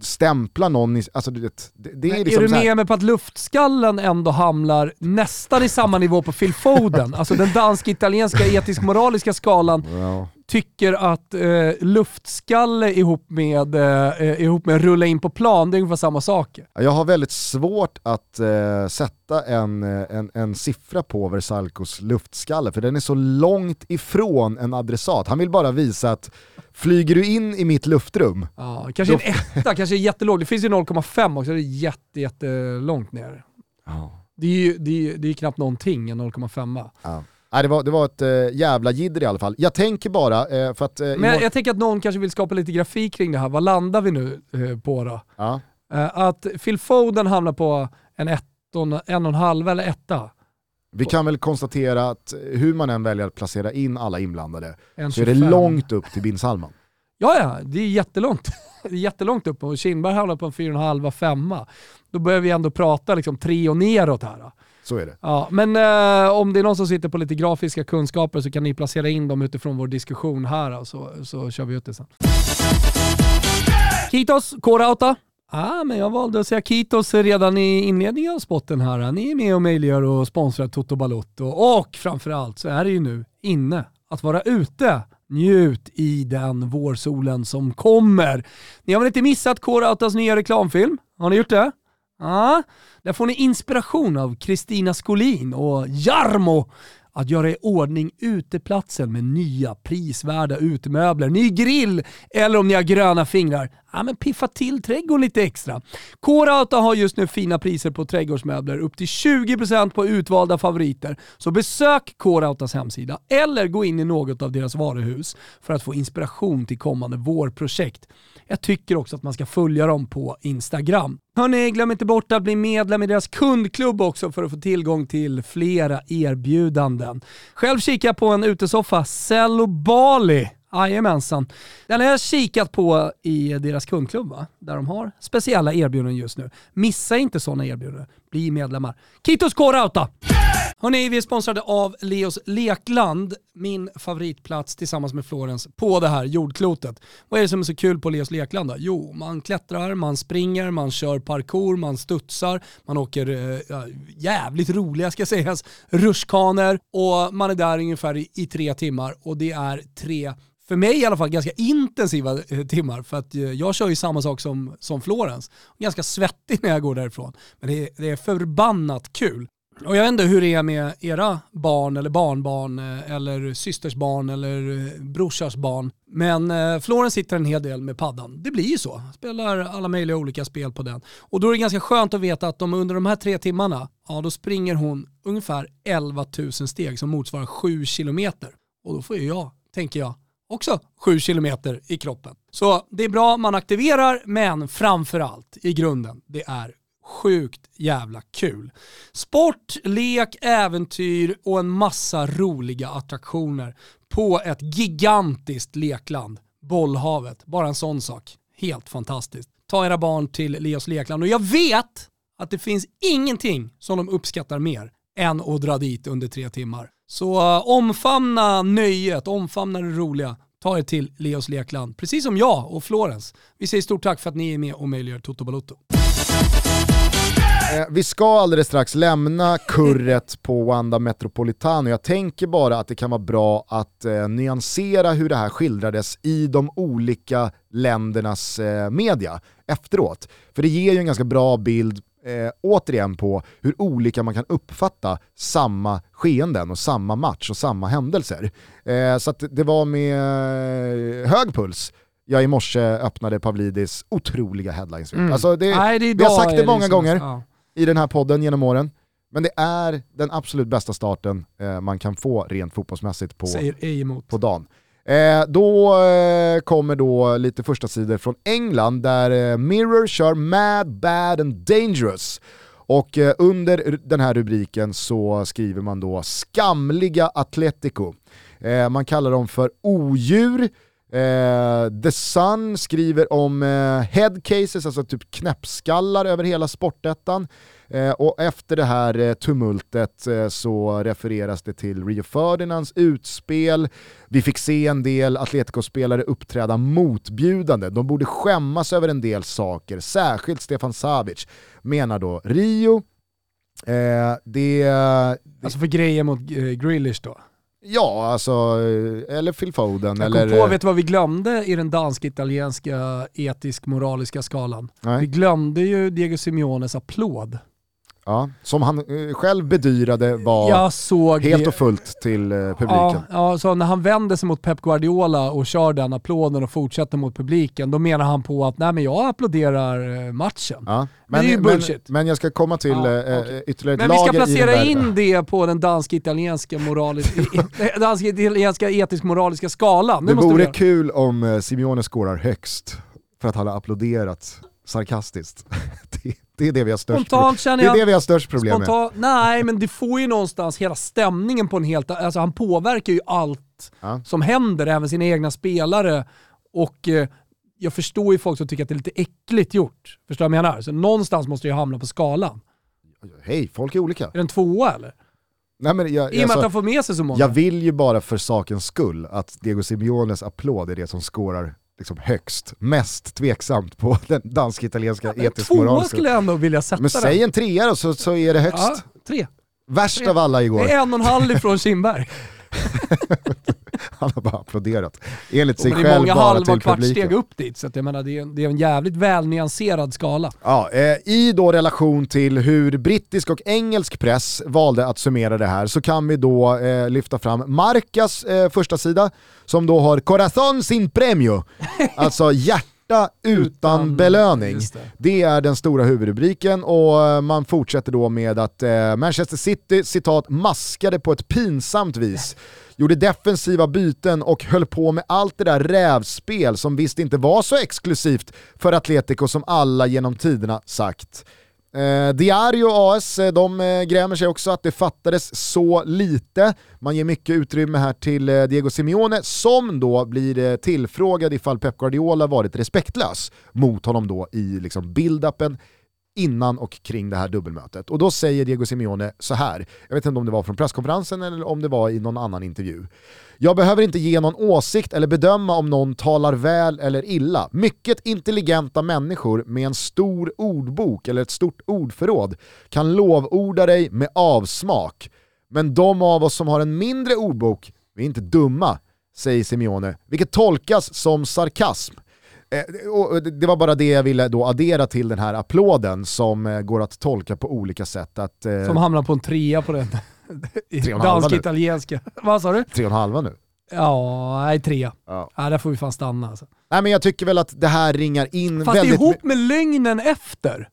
stämplar någon i, alltså du vet, det, det är liksom är du med mig på att luftskallen ändå hamnar nästan i samma nivå på Phil Foden? Alltså den dansk-italienska etisk-moraliska skalan ja. tycker att eh, luftskalle ihop med, eh, ihop med rulla in på plan, det är ungefär samma sak. Jag har väldigt svårt att eh, sätta en, eh, en, en siffra på Versalcos luftskalle, för den är så långt ifrån en adressat. Han vill bara visa att flyger du in i mitt luftrum, Ja, kanske en etta, kanske jättelåg. Det finns ju 0,5 också, det är jätte, jättelångt ner. Det är ju det är, det är knappt någonting, en 0,5. Ja. Nej, det, var, det var ett eh, jävla jidder i alla fall. Jag tänker bara, eh, för att... Eh, Men jag, jag tänker att någon kanske vill skapa lite grafik kring det här. Vad landar vi nu på då? ja. Att Phil Foden hamnar på en, ett, en och en halv eller etta. Vi kan väl konstatera att hur man än väljer att placera in alla inblandade så är det 25. långt upp till bin Salman. Ja, ja, det är jättelångt. Det är jättelångt upp och Kindberg hamnar på en 4,5 femma. Då börjar vi ändå prata liksom tre och neråt här. Så är det. Ja, men eh, om det är någon som sitter på lite grafiska kunskaper så kan ni placera in dem utifrån vår diskussion här så, så kör vi ut det sen. Kitos, K-Rauta. Ah, men jag valde att säga Kitos redan i inledningen av spotten här. Ni är med och möjliggör och sponsrar Toto Balotto. Och framförallt så är det ju nu inne att vara ute. Njut i den vårsolen som kommer. Ni har väl inte missat K-Rautas nya reklamfilm? Har ni gjort det? Ja, där får ni inspiration av Kristina Skolin och Jarmo att göra i ordning uteplatsen med nya prisvärda utemöbler, ny grill eller om ni har gröna fingrar, ja men piffa till trädgården lite extra. K-Rauta har just nu fina priser på trädgårdsmöbler, upp till 20% på utvalda favoriter. Så besök K-Rautas hemsida eller gå in i något av deras varuhus för att få inspiration till kommande vårprojekt. Jag tycker också att man ska följa dem på Instagram. Hörni, glöm inte bort att bli medlem i deras kundklubb också för att få tillgång till flera erbjudanden. Själv kikar jag på en utesoffa, Cello Bali. Jajamensan. Den har jag kikat på i deras kundklubb, va? där de har speciella erbjudanden just nu. Missa inte sådana erbjudanden. Bli medlemmar. Kitos K-Rauta! Hörrni, vi är sponsrade av Leos Lekland, min favoritplats tillsammans med Florens på det här jordklotet. Vad är det som är så kul på Leos Lekland då? Jo, man klättrar, man springer, man kör parkour, man studsar, man åker äh, jävligt roliga ska sägas, rutschkanor och man är där ungefär i, i tre timmar och det är tre för mig i alla fall ganska intensiva eh, timmar för att eh, jag kör ju samma sak som, som Florens. Ganska svettig när jag går därifrån. Men det är, det är förbannat kul. Och jag vet inte hur det är med era barn eller barnbarn eh, eller systers barn eller eh, brorsars barn. Men eh, Florens sitter en hel del med paddan. Det blir ju så. Spelar alla möjliga olika spel på den. Och då är det ganska skönt att veta att de under de här tre timmarna, ja då springer hon ungefär 11 000 steg som motsvarar 7 kilometer. Och då får ju jag, tänker jag, också 7 kilometer i kroppen. Så det är bra, man aktiverar, men framförallt i grunden, det är sjukt jävla kul. Sport, lek, äventyr och en massa roliga attraktioner på ett gigantiskt lekland. Bollhavet, bara en sån sak. Helt fantastiskt. Ta era barn till Leos lekland och jag vet att det finns ingenting som de uppskattar mer än att dra dit under tre timmar. Så uh, omfamna nöjet, omfamna det roliga. Ta er till Leos lekland, precis som jag och Florens. Vi säger stort tack för att ni är med och möjliggör Toto Balotto. Eh, vi ska alldeles strax lämna kurret på Wanda Metropolitano. Jag tänker bara att det kan vara bra att eh, nyansera hur det här skildrades i de olika ländernas eh, media efteråt. För det ger ju en ganska bra bild eh, återigen på hur olika man kan uppfatta samma skeenden och samma match och samma händelser. Eh, så det var med eh, hög puls jag i morse öppnade Pavlidis otroliga headlines. Mm. Alltså det, Nej, det är vi har sagt det många liksom- gånger ja. I den här podden genom åren. Men det är den absolut bästa starten eh, man kan få rent fotbollsmässigt på, på dagen. Eh, då eh, kommer då lite första sidor från England där eh, Mirror kör Mad, Bad and Dangerous. Och eh, under den här rubriken så skriver man då skamliga Atletico. Eh, man kallar dem för odjur, eh, The Sun skriver om eh, head cases, alltså typ knäppskallar över hela sportettan. Eh, och efter det här eh, tumultet eh, så refereras det till Rio Ferdinands utspel. Vi fick se en del Atletico-spelare uppträda motbjudande. De borde skämmas över en del saker, särskilt Stefan Savic, menar då Rio. Eh, det, Alltså för grejer mot eh, Grealish då? Ja, alltså, eh, eller Phil Foden. Jag eller, kom på, vet du vad vi glömde i den dansk-italienska etisk-moraliska skalan? nej. Vi glömde ju Diego Simeones applåd. Ja, som han eh, själv bedyrade var helt det. och fullt till eh, publiken. Ja, ja, så när han vänder sig mot Pep Guardiola och kör den applåden och fortsätter mot publiken, då menar han på att nej men jag applåderar eh, matchen. Ja. Men det är ju bullshit. Men, men jag ska komma till Ja, eh, okej. ytterligare ett Men vi ska placera in det på den dansk-italienska dansk-italienska etisk-moraliska skalan. Det vi vore kul om Simeone skårar högst för att han har applåderat sarkastiskt. det, det är det vi har störst, Spontant känner det är jag... det vi har störst problem med. Spontant, nej, men det får ju någonstans hela stämningen på en helt... Alltså han påverkar ju allt Ja. som händer, även sina egna spelare. Och eh, jag förstår ju folk som tycker att det är lite äckligt gjort. Förstår du vad jag menar? Så någonstans måste ju hamna på skalan. Hej, folk är olika. Är det en tvåa eller? Nej, men jag, I och med att alltså, han får med sig så många. jag vill ju bara för sakens skull att Diego Simeones applåd är det som skårar liksom högst, mest tveksamt på den dansk-italienska En etisk tvåa skulle jag ändå vilja sätta Men säg en trea då så, så är det högst. Ja, tre. Värst av alla igår. Det är en och en halv ifrån Kindberg. Han har bara applåderat. Enligt sig Men det är själv många bara halva till och kvartssteg publiken. upp dit, så att jag menar, det, är en, det är en jävligt välnyanserad skala. Ja, eh, I då relation till hur brittisk och engelsk press valde att summera det här så kan vi då eh, lyfta fram Marcas eh, första sida som då har Corazon sin premio, alltså hjärta utan, Utan- belöning. det. Det är den stora huvudrubriken och eh, man fortsätter då med att eh, Manchester City, citat, maskade på ett pinsamt vis. Gjorde defensiva byten och höll på med allt det där rävspel som visst inte var så exklusivt för Atletico som alla genom tiderna sagt. Eh, Diario AS, eh, de eh, grämer sig också att det fattades så lite. Man ger mycket utrymme här till eh, Diego Simeone som då blir eh, tillfrågad ifall Pep Guardiola varit respektlös mot honom då i liksom build-upen innan och kring det här dubbelmötet. Och då säger Diego Simeone så här, jag vet inte om det var från presskonferensen eller om det var i någon annan intervju. Jag behöver inte ge någon åsikt eller bedöma om någon talar väl eller illa. Mycket intelligenta människor med en stor ordbok eller ett stort ordförråd kan lovorda dig med avsmak. Men de av oss som har en mindre ordbok, vi är inte dumma, säger Simeone, vilket tolkas som sarkasm. Eh, det var bara det jag ville då addera till den här applåden som eh, går att tolka på olika sätt. Att, eh, Som hamnar på en trea på den. Tre. Dansk-italienska. Vad sa du? tre och en halva nu. Ja, nej trea. Ja. Ja, där får vi fan stanna alltså. Nej men jag tycker väl att det här ringar in Fast väldigt... ihop med lögnen efter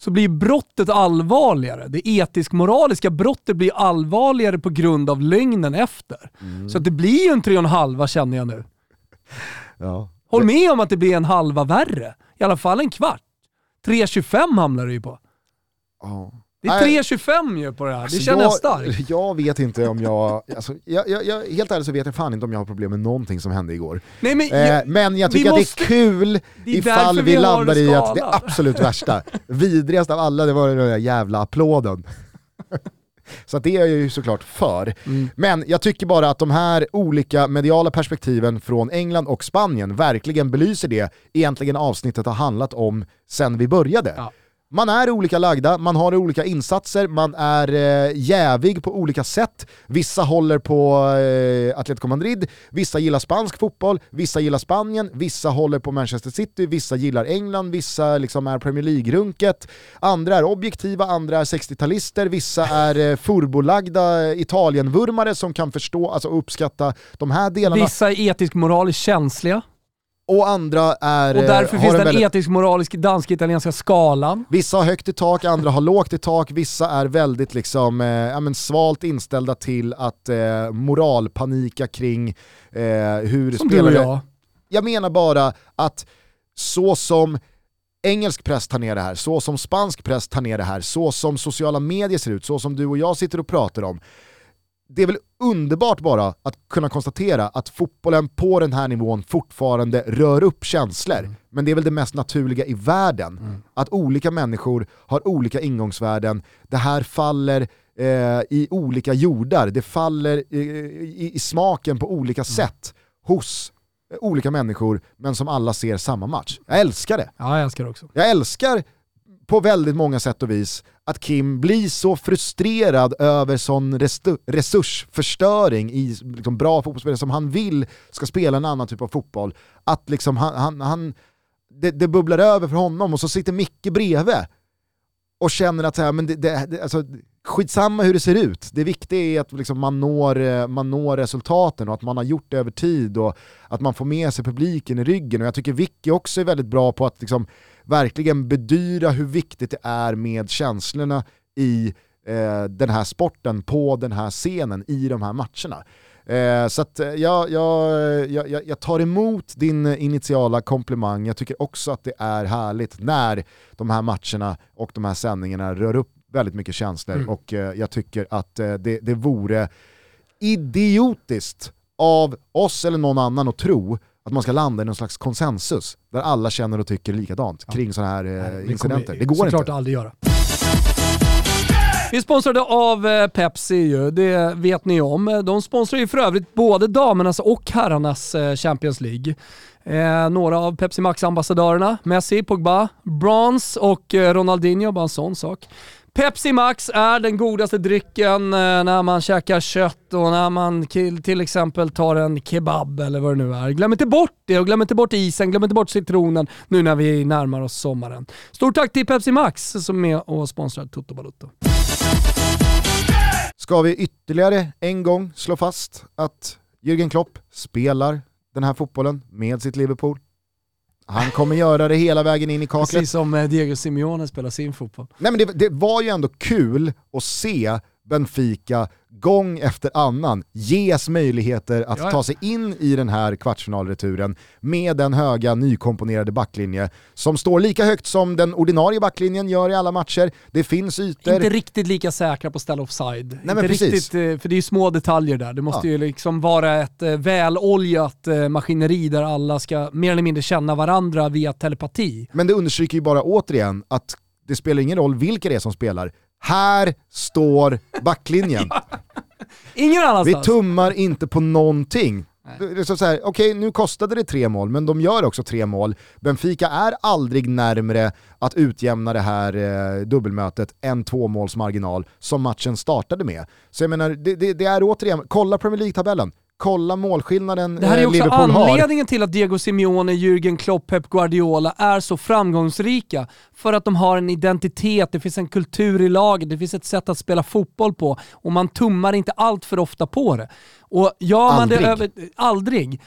så blir brottet allvarligare. Det etisk-moraliska brottet blir allvarligare på grund av lögnen efter. Mm. Så det blir ju en tre och en halva känner jag nu. Ja. Håll med om att det blir en halva värre. I alla fall en kvart. 3.25 hamnar det ju på. Ja. Det är Nej, 3.25 ju på det här. alltså det känner jag starkt. Jag vet inte om jag, alltså, jag, jag, jag... Helt ärligt så vet jag fan inte om jag har problem med någonting som hände igår. Nej, men, Eh, jag, men jag tycker att måste- det är kul det är ifall vi, landar i att det absolut värsta, vidrigast av alla, det var den där jävla applåden. Så att det är jag ju såklart för. Mm. Men jag tycker bara att de här olika mediala perspektiven från England och Spanien verkligen belyser det egentligen avsnittet har handlat om sen vi började. Ja. Man är olika lagda, man har olika insatser, man är eh, jävig på olika sätt. Vissa håller på eh, Atletico Madrid, vissa gillar spansk fotboll, vissa gillar Spanien, vissa håller på Manchester City, vissa gillar England, vissa liksom är Premier League-runket, andra är objektiva, andra är 60-talister, vissa är eh, furbolagda Italienvurmare som kan förstå, alltså uppskatta de här delarna, Vissa är etisk-moraliskt känsliga och andra är... och eh, därför har finns en den väldigt- etisk-moralisk dansk-italienska skalan. Vissa har högt i tak, andra har lågt i tak, vissa är väldigt liksom, eh, ja, men svalt inställda till att eh, moralpanika kring eh, hur Som du och spelare... jag. Jag menar bara att så som engelsk press tar ner det här, så som spansk press tar ner det här, så som sociala medier ser ut, så som du och jag sitter och pratar om. Det är väl underbart bara att kunna konstatera att fotbollen på den här nivån fortfarande rör upp känslor. Mm. Men det är väl det mest naturliga i världen. Mm. Att olika människor har olika ingångsvärden, det här faller eh, i olika jordar, det faller i, i, i smaken på olika mm. sätt hos olika människor, men som alla ser samma match. Jag älskar det. Ja, jag älskar det också. Jag älskar på väldigt många sätt och vis att Kim blir så frustrerad över sån resursförstöring i liksom bra fotbollsspelare som han vill ska spela en annan typ av fotboll. Att liksom han, han, han det, det, bubblar över för honom och så sitter Micke bredvid och känner att så här, men det, det, alltså, skitsamma hur det ser ut. Det viktiga är att liksom man, når, eh, man når resultaten och att man har gjort det över tid och att man får med sig publiken i ryggen. Och jag tycker Vicky också är väldigt bra på att liksom verkligen bedyra hur viktigt det är med känslorna i eh, den här sporten, på den här scenen, i de här matcherna. Eh, så att, eh, jag, jag, jag, jag tar emot din initiala komplimang, jag tycker också att det är härligt när de här matcherna och de här sändningarna rör upp väldigt mycket känslor mm. och eh, jag tycker att eh, det, det vore idiotiskt av oss eller någon annan att tro att man ska landa i någon slags konsensus där alla känner och tycker likadant ja. kring sådana här eh, Nej, det incidenter. Kommer, det går såklart inte. aldrig göra. Vi är sponsrade av eh, Pepsi ju, det vet ni om. De sponsrar ju för övrigt både damernas och herrarnas eh, Champions League. Eh, några av Pepsi Max-ambassadörerna, Messi, Pogba, Bronze och Ronaldinho, bara en sån sak. Pepsi Max är den godaste drycken eh, när man käkar kött och när man till exempel tar en kebab eller vad det nu är. Glöm inte bort det och glöm inte bort isen, glöm inte bort citronen nu när vi närmar oss sommaren. Stort tack till Pepsi Max som är med och sponsrar Toto Balutto. Ska vi ytterligare en gång slå fast att Jürgen Klopp spelar den här fotbollen med sitt Liverpool? Han kommer göra det hela vägen in i kaklet. Precis som eh, Diego Simeone spelar sin fotboll. Nej men det, det var ju ändå kul att se Benfica gång efter annan ges möjligheter att ja. ta sig in i den här kvartsfinalreturen med den höga nykomponerade backlinje som står lika högt som den ordinarie backlinjen gör i alla matcher. Det finns ytor. Inte riktigt lika säkra på att ställa offside. Nej, Inte riktigt, eh, för det är ju små detaljer där. Det måste ja. ju liksom vara ett eh, väloljat eh, maskineri där alla ska mer eller mindre känna varandra via telepati. Men det understryker ju bara återigen att det spelar ingen roll vilka det är som spelar. Här står backlinjen. ja. Ingen annanstans. Vi tummar inte på någonting. Okej, okay, nu kostade det tre mål, men de gör också tre mål. Benfica är aldrig närmre att utjämna det här eh, dubbelmötet än två måls marginal som matchen startade med. Så jag menar, det, det, det är återigen, kolla Premier League-tabellen kolla målskillnaden Det här är eh, också anledningen till att Diego Simeone, Jürgen Klopp, Pep Guardiola är så framgångsrika. För att de har en identitet, det finns en kultur i laget, det finns ett sätt att spela fotboll på och man tummar inte allt för ofta på det. Och man aldrig. det över... Aldrig.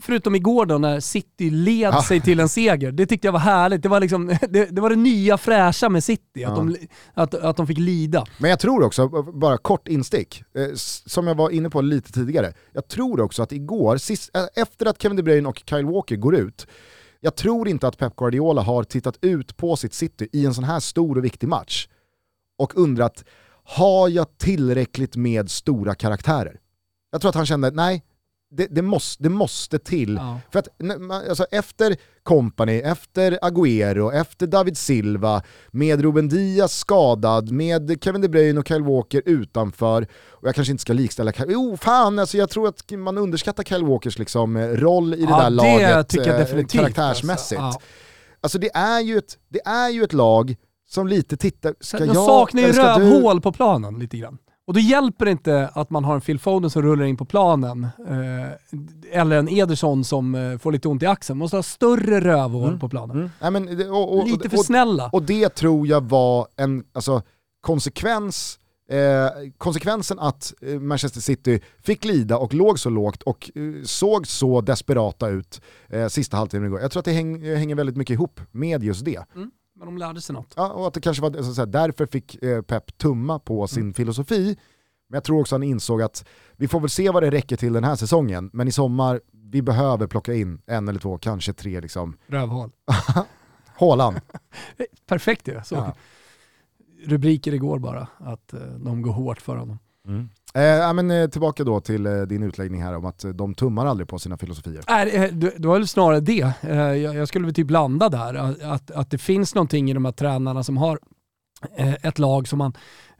Förutom igår då när City led ja. sig till en seger. Det tyckte jag var härligt. Det var, liksom, det, det var det nya fräscha med City, ja. att, de, att, att de fick lida. Men jag tror också, bara kort instick, eh, som jag var inne på lite tidigare, jag tror också att igår, sist, eh, efter att Kevin De Bruyne och Kyle Walker går ut, jag tror inte att Pep Guardiola har tittat ut på sitt City i en sån här stor och viktig match och undrat, har jag tillräckligt med stora karaktärer? Jag tror att han kände, nej, det, det, måste, det måste till. Ja. För att alltså, efter Company, efter Agüero, efter David Silva, med Ruben Diaz skadad, med Kevin De Bruyne och Kyle Walker utanför, och jag kanske inte ska likställa Kyle, jo fan alltså jag tror att man underskattar Kyle Walkers liksom, roll i det ja, där det laget eh, karaktärsmässigt. Alltså. Ja. alltså det är, ju ett, det är ju ett lag som lite tittar, ska De jag... De saknar ju rövhål du... på planen lite grann. Och då hjälper det inte att man har en Phil Foden som rullar in på planen, eh, eller en Ederson som eh, får lite ont i axeln. Man måste ha större rövhål mm. på planen. Mm. Ja, men, och, och, lite för snälla. Och det tror jag var en alltså, konsekvens Eh, konsekvensen att eh, Manchester City fick lida och låg så lågt och eh, såg så desperata ut eh, sista halvtimmen igår. Jag tror att det häng, hänger väldigt mycket ihop med just det. Mm men de lärde sig något. Ja, och att det kanske var så därför fick eh, Pep tumma på sin mm. filosofi. Men jag tror också han insåg att vi får väl se vad det räcker till den här säsongen, men i sommar, vi behöver plocka in en eller två, kanske tre liksom. Rövhål. Haaland. Perfekt ju. Ja. Rubriker igår bara, att eh, de går hårt för honom. Mm. Eh, men, eh, tillbaka då till eh, din utläggning här om att eh, de tummar aldrig på sina filosofier. Äh, eh, det det var väl snarare det. Eh, Jag jag skulle väl typ landa där. Att- Att, att det finns någonting i de här tränarna som har eh, ett lag som man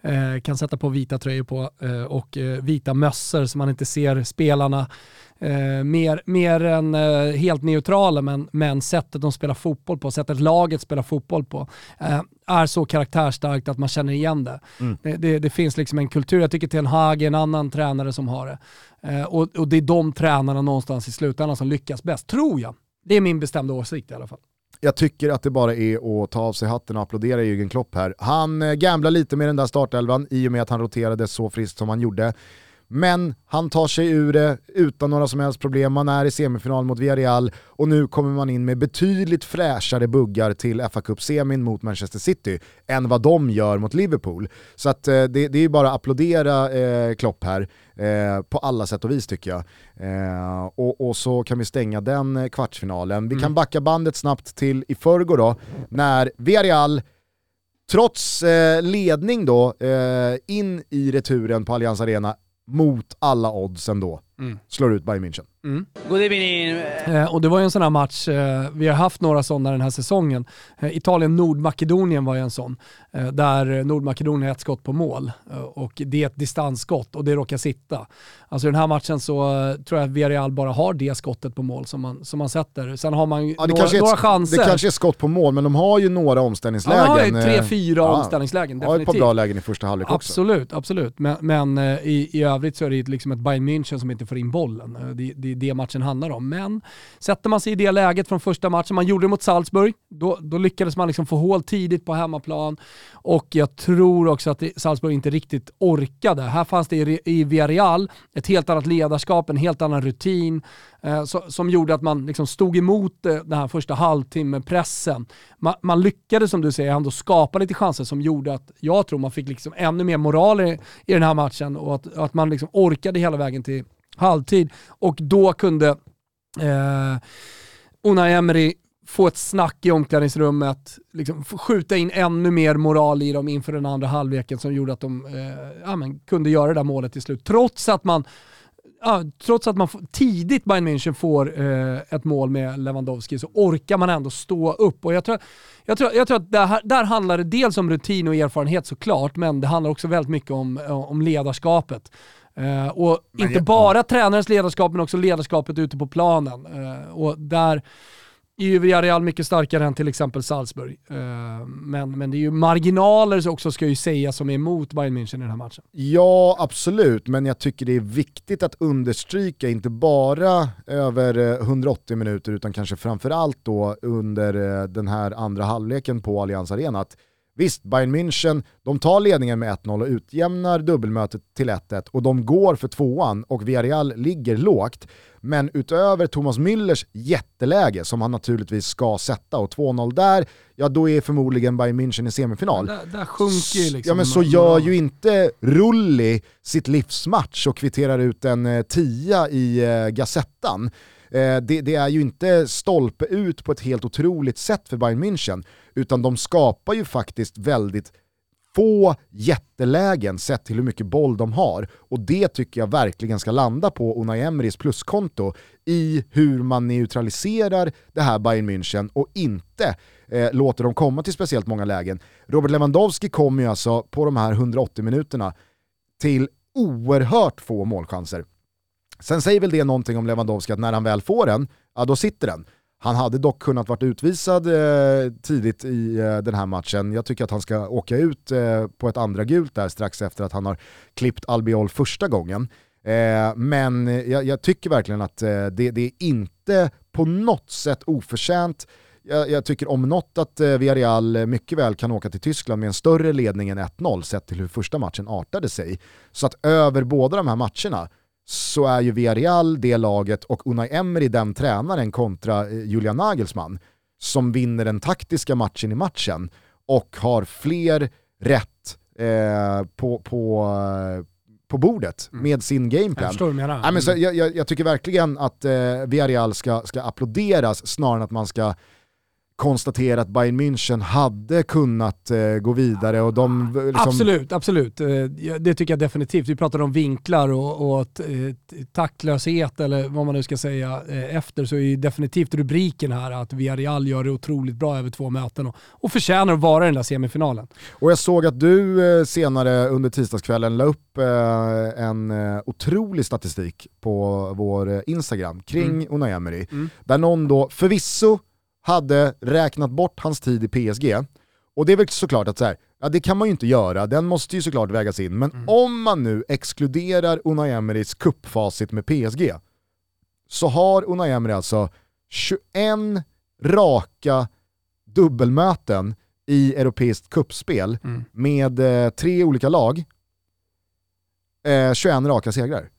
eh, kan sätta på vita tröjor på eh, och eh, vita mössor så man inte ser spelarna eh, mer, mer än eh, helt neutrala men, men sättet de spelar fotboll på, sättet laget spelar fotboll på eh, är så karaktärstarkt att man känner igen det. Mm. Det, det. Det finns liksom en kultur, jag tycker Ten Hag är en annan tränare som har det. Eh, och, och det är de tränarna någonstans i slutändan som lyckas bäst, tror jag. Det är min bestämda åsikt i alla fall. Jag tycker att det bara är att ta av sig hatten och applådera Jürgen Klopp här. Han eh, gamblar lite med den där startelvan i och med att han roterade så friskt som han gjorde. Men han tar sig ur det utan några som helst problem. Man är i semifinal mot Villarreal och nu kommer man in med betydligt fräschare buggar till fa Cup-semin mot Manchester City än vad de gör mot Liverpool. Så att, eh, det, det är bara att applådera eh, Klopp här eh, på alla sätt och vis tycker jag. Eh, och, och så kan vi stänga den eh, kvartsfinalen. Vi kan backa bandet snabbt till i förrgår då, när Villarreal trots eh, ledning då, eh, in i returen på Allianz Arena mot alla odds ändå, Mm. slår ut Bayern München. Good evening. Eh, och det var ju en sån här match, eh, vi har haft några sådana den här säsongen. Eh, Italien-Nordmakedonien var ju en sån, eh, där Nordmakedonien har ett skott på mål eh, och det är ett distansskott och det råkar sitta. Alltså i den här matchen så eh, tror jag att Villarreal bara har det skottet på mål som man, som man sätter. Sen har man Ja, det, några, kanske är några chanser. det kanske är skott på mål, men de har ju några ja, omställningslägen. man har ju tre, fyra ja, omställningslägen, Har ett par bra lägen i första halvlek också. Absolut, absolut. Men, men eh, i, i övrigt så är det liksom ett Bayern München som inte får in bollen. Eh, det, det är det matchen handlar om. Men sätter man sig i det läget från första matchen, man gjorde det mot Salzburg, då, då lyckades man liksom få hål tidigt på hemmaplan. Och jag tror också att Salzburg inte riktigt orkade. Här fanns det i, i Villarreal ett helt annat ledarskap, en helt annan rutin eh, så, som gjorde att man liksom stod emot eh, den här första halvtimme-pressen. Man, man lyckades som du säger ändå skapa lite chanser som gjorde att jag tror man fick liksom ännu mer moral i, i den här matchen och att, att man liksom orkade hela vägen till halvtid. Och då kunde eh, Unai Emery få ett snack i omklädningsrummet, liksom skjuta in ännu mer moral i dem inför den andra halvleken som gjorde att de eh, ja, men, kunde göra det där målet till slut. Trots att man Ja, trots att man tidigt Bayern München får eh, ett mål med Lewandowski så orkar man ändå stå upp. Och jag tror, jag tror, jag tror att där, där handlar det dels om rutin och erfarenhet såklart, men det handlar också väldigt mycket om, eh, om ledarskapet. Eh, och Men inte jag- bara tränarens ledarskap, men också ledarskapet ute på planen. Eh, och där är ju Villarreal mycket starkare än till exempel Salzburg. Eh, men, men det är ju marginaler så också ska jag ju säga som är emot Bayern München i den här matchen. Ja, absolut, men jag tycker det är viktigt att understryka, inte bara över eh, 180 minuter utan kanske framförallt då under den här andra halvleken på Allianz Arena. Att Visst, Bayern München, de tar ledningen med 1-0 och utjämnar dubbelmötet till 1-1 och de går för tvåan och Villarreal ligger lågt. Men utöver Thomas Müllers jätteläge som han naturligtvis ska sätta och 2-0 där, ja då är förmodligen Bayern München i semifinal. Där, där sjunker ju liksom... Ja men så gör ju inte Rulli sitt livsmatch och kvitterar ut en eh, tia i eh, Gazettan. Eh, det, det är ju inte stolpe ut på ett helt otroligt sätt för Bayern München, utan de skapar ju faktiskt väldigt få jättelägen sett till hur mycket boll de har. Och det tycker jag verkligen ska landa på Unai Emerys pluskonto i hur man neutraliserar det här Bayern München och inte eh, låter dem komma till speciellt många lägen. Robert Lewandowski kommer ju alltså på de här 180 minuterna till oerhört få målchanser. Sen säger väl det någonting om Lewandowski att när han väl får den, ja då sitter den. Han hade dock kunnat varit utvisad eh, tidigt i eh, den här matchen. Jag tycker att han ska åka ut eh, på ett andra gult där strax efter att han har klippt Albiol första gången. Eh, men jag, jag tycker verkligen att eh, det, det är inte på något sätt oförtjänt. Jag, jag tycker om något att eh, Villarreal mycket väl kan åka till Tyskland med en större ledning än 1-0 sett till hur första matchen artade sig. Så att över båda de här matcherna så är ju Villarreal det laget och Unai Emery den tränaren kontra eh, Julian Nagelsmann som vinner den taktiska matchen i matchen och har fler rätt eh, på, på, eh, på bordet med sin Jag gameplan. du menar. Nej, men så, jag, jag, jag tycker verkligen att eh, Villarreal ska, ska applåderas snarare än att man ska konstatera att Bayern München hade kunnat eh, gå vidare och de... Liksom... Absolut, absolut. Eh, det tycker jag definitivt. Vi pratade om vinklar och, och eh, taktlöshet eller vad man nu ska säga eh, efter så är ju definitivt rubriken här att Villarreal gör det otroligt bra över två möten och, och förtjänar att vara i den där semifinalen. Och jag såg att du eh, senare under tisdagskvällen la upp eh, en otrolig statistik på vår Instagram kring mm. Unai Emery. Mm. Där någon då förvisso hade räknat bort hans tid i PSG, och det är väl såklart att så här, ja, det kan man ju inte göra, den måste ju såklart vägas in, men mm. om man nu exkluderar Unai Emerys kuppfacit med PSG, så har Unai Emery alltså 21 raka dubbelmöten i europeiskt kuppspel mm. med eh, tre olika lag, eh, 21 raka segrar.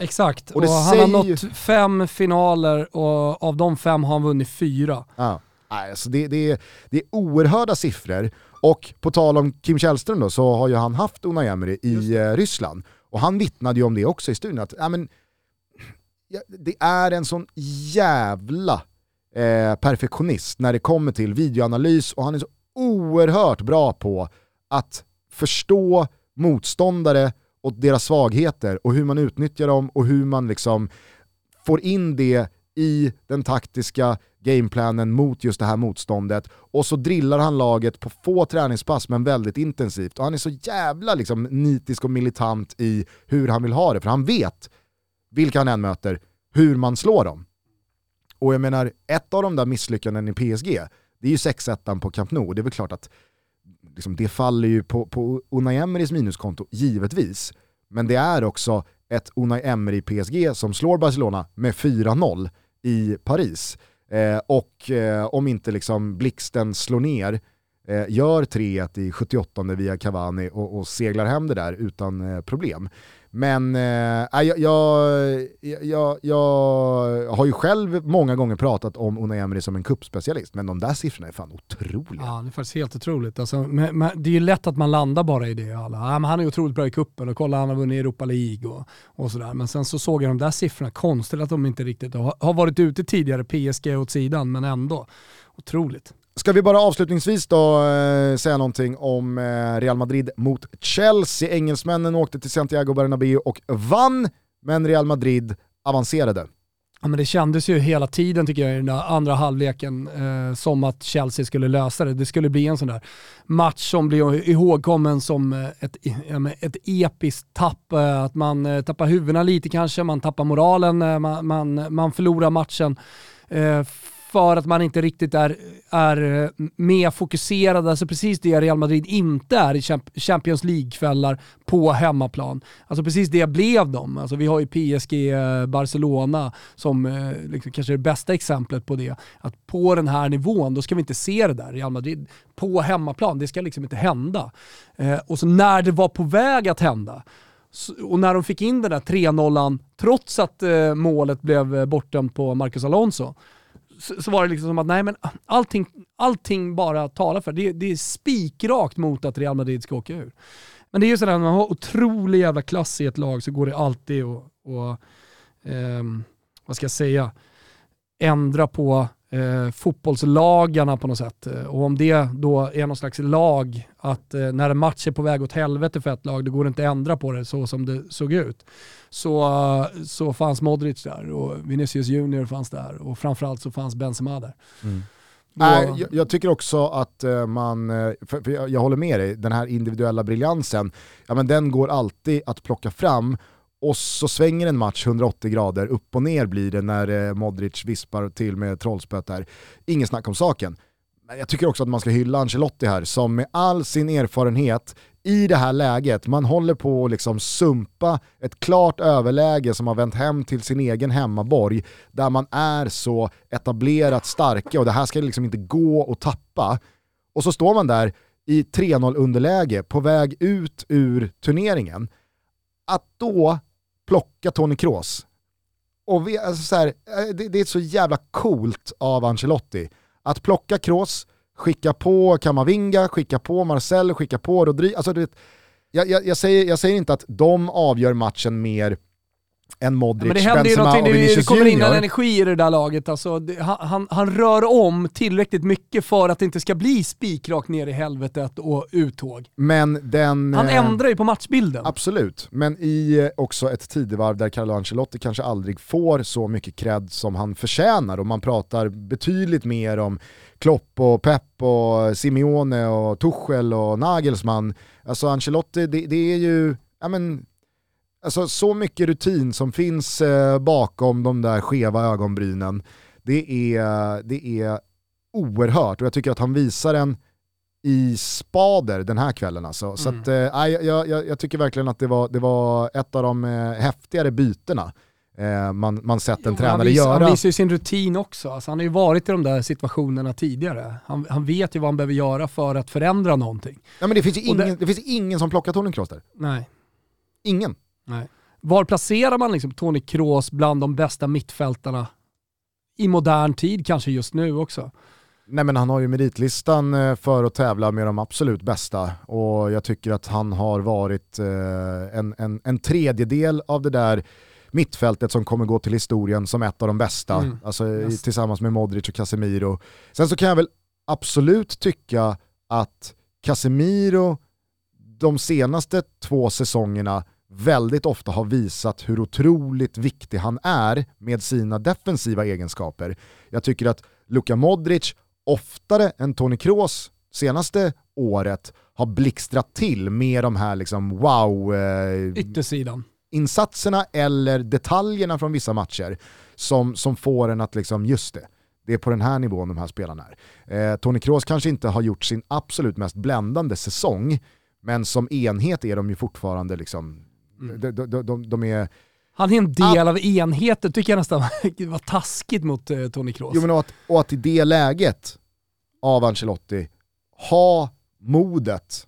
Exakt, och, och han har nått fem finaler och av de fem har han vunnit fyra. Ja. Alltså det, det, är, det är oerhörda siffror och på tal om Kim Källström då, så har ju han haft Unai Emery i eh, Ryssland. Och han vittnade ju om det också i studion, att ja, men, ja, det är en sån jävla eh, perfektionist när det kommer till videoanalys och han är så oerhört bra på att förstå motståndare och deras svagheter och hur man utnyttjar dem och hur man liksom får in det i den taktiska gameplanen mot just det här motståndet. Och så drillar han laget på få träningspass men väldigt intensivt. Och han är så jävla liksom nitisk och militant i hur han vill ha det för han vet vilka han än möter, hur man slår dem. Och jag menar, ett av de där misslyckanden i PSG, det är ju 6-1 på Camp Nou. Och det är väl klart att liksom, det faller ju på, på Unai Emerys minuskonto, givetvis. Men det är också ett Unai Emery PSG som slår Barcelona med 4-0 i Paris. Eh, och eh, om inte liksom blixten slår ner, eh, gör 3-1 i 78 via Cavani och, och, seglar hem det där utan eh, problem. Men eh, jag, jag, jag, jag, har ju själv många gånger pratat om Unai Emery som en kuppspecialist, men de där siffrorna är fan otroliga. Ja, det är faktiskt helt otroligt. Alltså, men, men, det är ju lätt att man landar bara i det. Alla. Ja, han är otroligt bra i kuppen och kolla han har vunnit Europa League och, och sådär. Men sen så såg jag de där siffrorna, konstigt att de inte riktigt har, har varit ute tidigare, PSG åt sidan, men ändå. Otroligt. Ska vi bara avslutningsvis då eh, säga någonting om eh, Real Madrid mot Chelsea. Engelsmännen åkte till Santiago Bernabéu och vann, men Real Madrid avancerade. Ja, men det kändes ju hela tiden tycker jag i den där andra halvleken eh, som att Chelsea skulle lösa det. Det skulle bli en sån där match som blir ihågkommen som eh, ett, ett episkt tapp. Eh, att man eh, tappar huvudena lite kanske, man tappar moralen, eh, man, man, man förlorar matchen för att man inte riktigt är, är eh, mer fokuserad, alltså precis det Real Madrid inte är i Champions League-kvällar på hemmaplan. Alltså precis det blev de. Alltså vi har ju PSG eh, Barcelona som eh, liksom kanske är det bästa exemplet på det. Att på den här nivån, då ska vi inte se det där, Real Madrid på hemmaplan, det ska liksom inte hända. och så när det var på väg att hända, och när de fick in den där 3-0, trots att målet blev bortdömt på Marcus Alonso, så, så, var det liksom som att nej men allting, allting bara talar för det. Det är spikrakt mot att Real Madrid ska åka ur. Men det är ju sådär, när man har otrolig jävla klass i ett lag så går det alltid att, och, eh, vad ska jag säga, ändra på eh, fotbollslagarna på något sätt. Eh, och om det då är någon slags lag, att eh, när en match är på väg åt helvete för ett lag, då går det inte att ändra på det så som det såg ut. Så, så fanns Modric där och Vinicius Junior fanns där och framförallt så fanns Benzema där. Mm. Nej, jag, jag, tycker också att uh, man, för, för jag, jag, håller med dig, den här individuella briljansen, ja, men den går alltid att plocka fram och så svänger en match 180 grader, upp och ner blir det när eh, Modric vispar till med trollspöt där. Ingen snack om saken. Men jag tycker också att man ska hylla Ancelotti här, som med all sin erfarenhet i det här läget, man håller på att liksom sumpa ett klart överläge som har vänt hem till sin egen hemmaborg, där man är så etablerat starka och det här ska liksom inte gå att tappa. Och så står man där i 3-0 underläge på väg ut ur turneringen. Att då plocka Tony Kroos. Och vi, alltså så här, eh, det, det, är så jävla coolt av Ancelotti. Att plocka Kroos, skicka på Kamavinga, skicka på Marcel, skicka på Rodri. Alltså, du vet, jag, jag, jag, säger, jag säger inte att de avgör matchen mer en Modric, Men det händer ju Benzema och det, Vinicius det kommer in en energi i det där laget. Alltså, det, han, han, han rör om tillräckligt mycket för att det inte ska bli spikrakt ner i helvetet och uttåg. Men den... Han eh, ändrar ju på matchbilden. Absolut, men i eh, också ett tidevarv där Carlo Ancelotti kanske aldrig får så mycket cred som han förtjänar och man pratar betydligt mer om Klopp och Pep och Simeone och Tuchel och Nagelsmann. Alltså Ancelotti, det, det är ju, ja men, alltså så mycket rutin som finns eh, bakom de där skeva ögonbrynen. Det är, det är oerhört och jag tycker att han visar en i spader den här kvällen alltså. Så Mm. att, eh, jag, jag, jag tycker verkligen att det var, det var ett av de eh, häftigare bytena eh, man, man sett en Jo, han, tränare vis, göra. han visar ju sin rutin också. Alltså, han har ju varit i de där situationerna tidigare. Han, han vet ju vad han behöver göra för att förändra någonting. Ja, men det, finns Och det- ingen, det... finns ingen som plockar Tony Kroos där. Nej. Ingen. Nej. Var placerar man liksom Toni Kroos bland de bästa mittfältarna i modern tid kanske just nu också? Nej men han har ju meritlistan eh, för att tävla med de absolut bästa och jag tycker att han har varit eh, en, en, en tredjedel av det där mittfältet som kommer gå till historien som ett av de bästa, Mm. alltså Yes. tillsammans med Modric och Casemiro. Sen så kan jag väl absolut tycka att Casemiro de senaste två säsongerna väldigt ofta har visat hur otroligt viktig han är med sina defensiva egenskaper. Jag tycker att Luka Modric oftare än Toni Kroos senaste året har blixtrat till med de här liksom wow eh, Yttersidan. insatserna eller detaljerna från vissa matcher som, som får en att liksom, just det, det är på den här nivån de här spelarna är. Eh, Toni Kroos kanske inte har gjort sin absolut mest bländande säsong, men som enhet är de ju fortfarande liksom, Mm. de, de, de, de är, Han är en del av enheten, tycker jag nästan var taskigt mot eh, Toni Kroos. jo men och att, och att i det läget av Ancelotti ha modet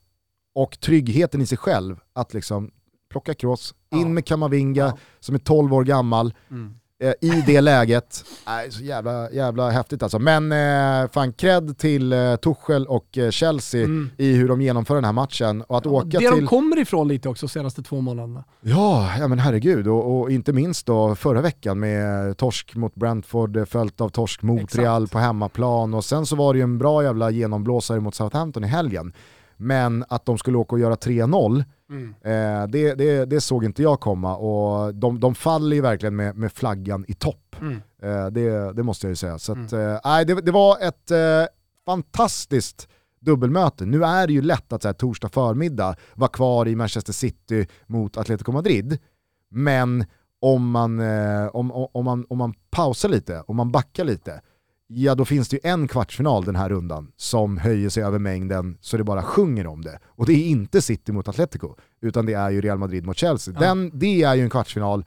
och tryggheten i sig själv att liksom plocka Kroos, in med Kamavinga Ja. som är 12 år gammal, Mm. Eh, i det läget. Nej, så jävla, jävla häftigt alltså. Men eh, fan cred till eh, Tuchel och eh, Chelsea Mm. i hur de genomför den här matchen. Och att åka det till... de kommer ifrån lite också senaste två månaderna. Ja, ja men herregud. Och, och inte minst då förra veckan med torsk mot Brentford, följt av torsk mot Exakt. Real på hemmaplan. Och sen så var det ju en bra jävla genomblåsare mot Southampton i helgen. Men att de skulle åka och göra 3-0, eh, det, det, det såg inte jag komma. Och de, de faller ju verkligen med, med flaggan i topp. Mm. Eh, det, det måste jag ju säga. Så att, eh, nej, det, det var ett eh, fantastiskt dubbelmöte. Nu är det ju lätt att så här, torsdag förmiddag vara kvar i Manchester City mot Atletico Madrid. Men om man, eh, om, om, om, man, om man pausar lite, om man backar lite, ja då finns det ju en kvartsfinal den här rundan som höjer sig över mängden så det bara sjunger om det. Och det är inte City mot Atletico, utan det är ju Real Madrid mot Chelsea. Ja. Den, det är ju en kvartsfinal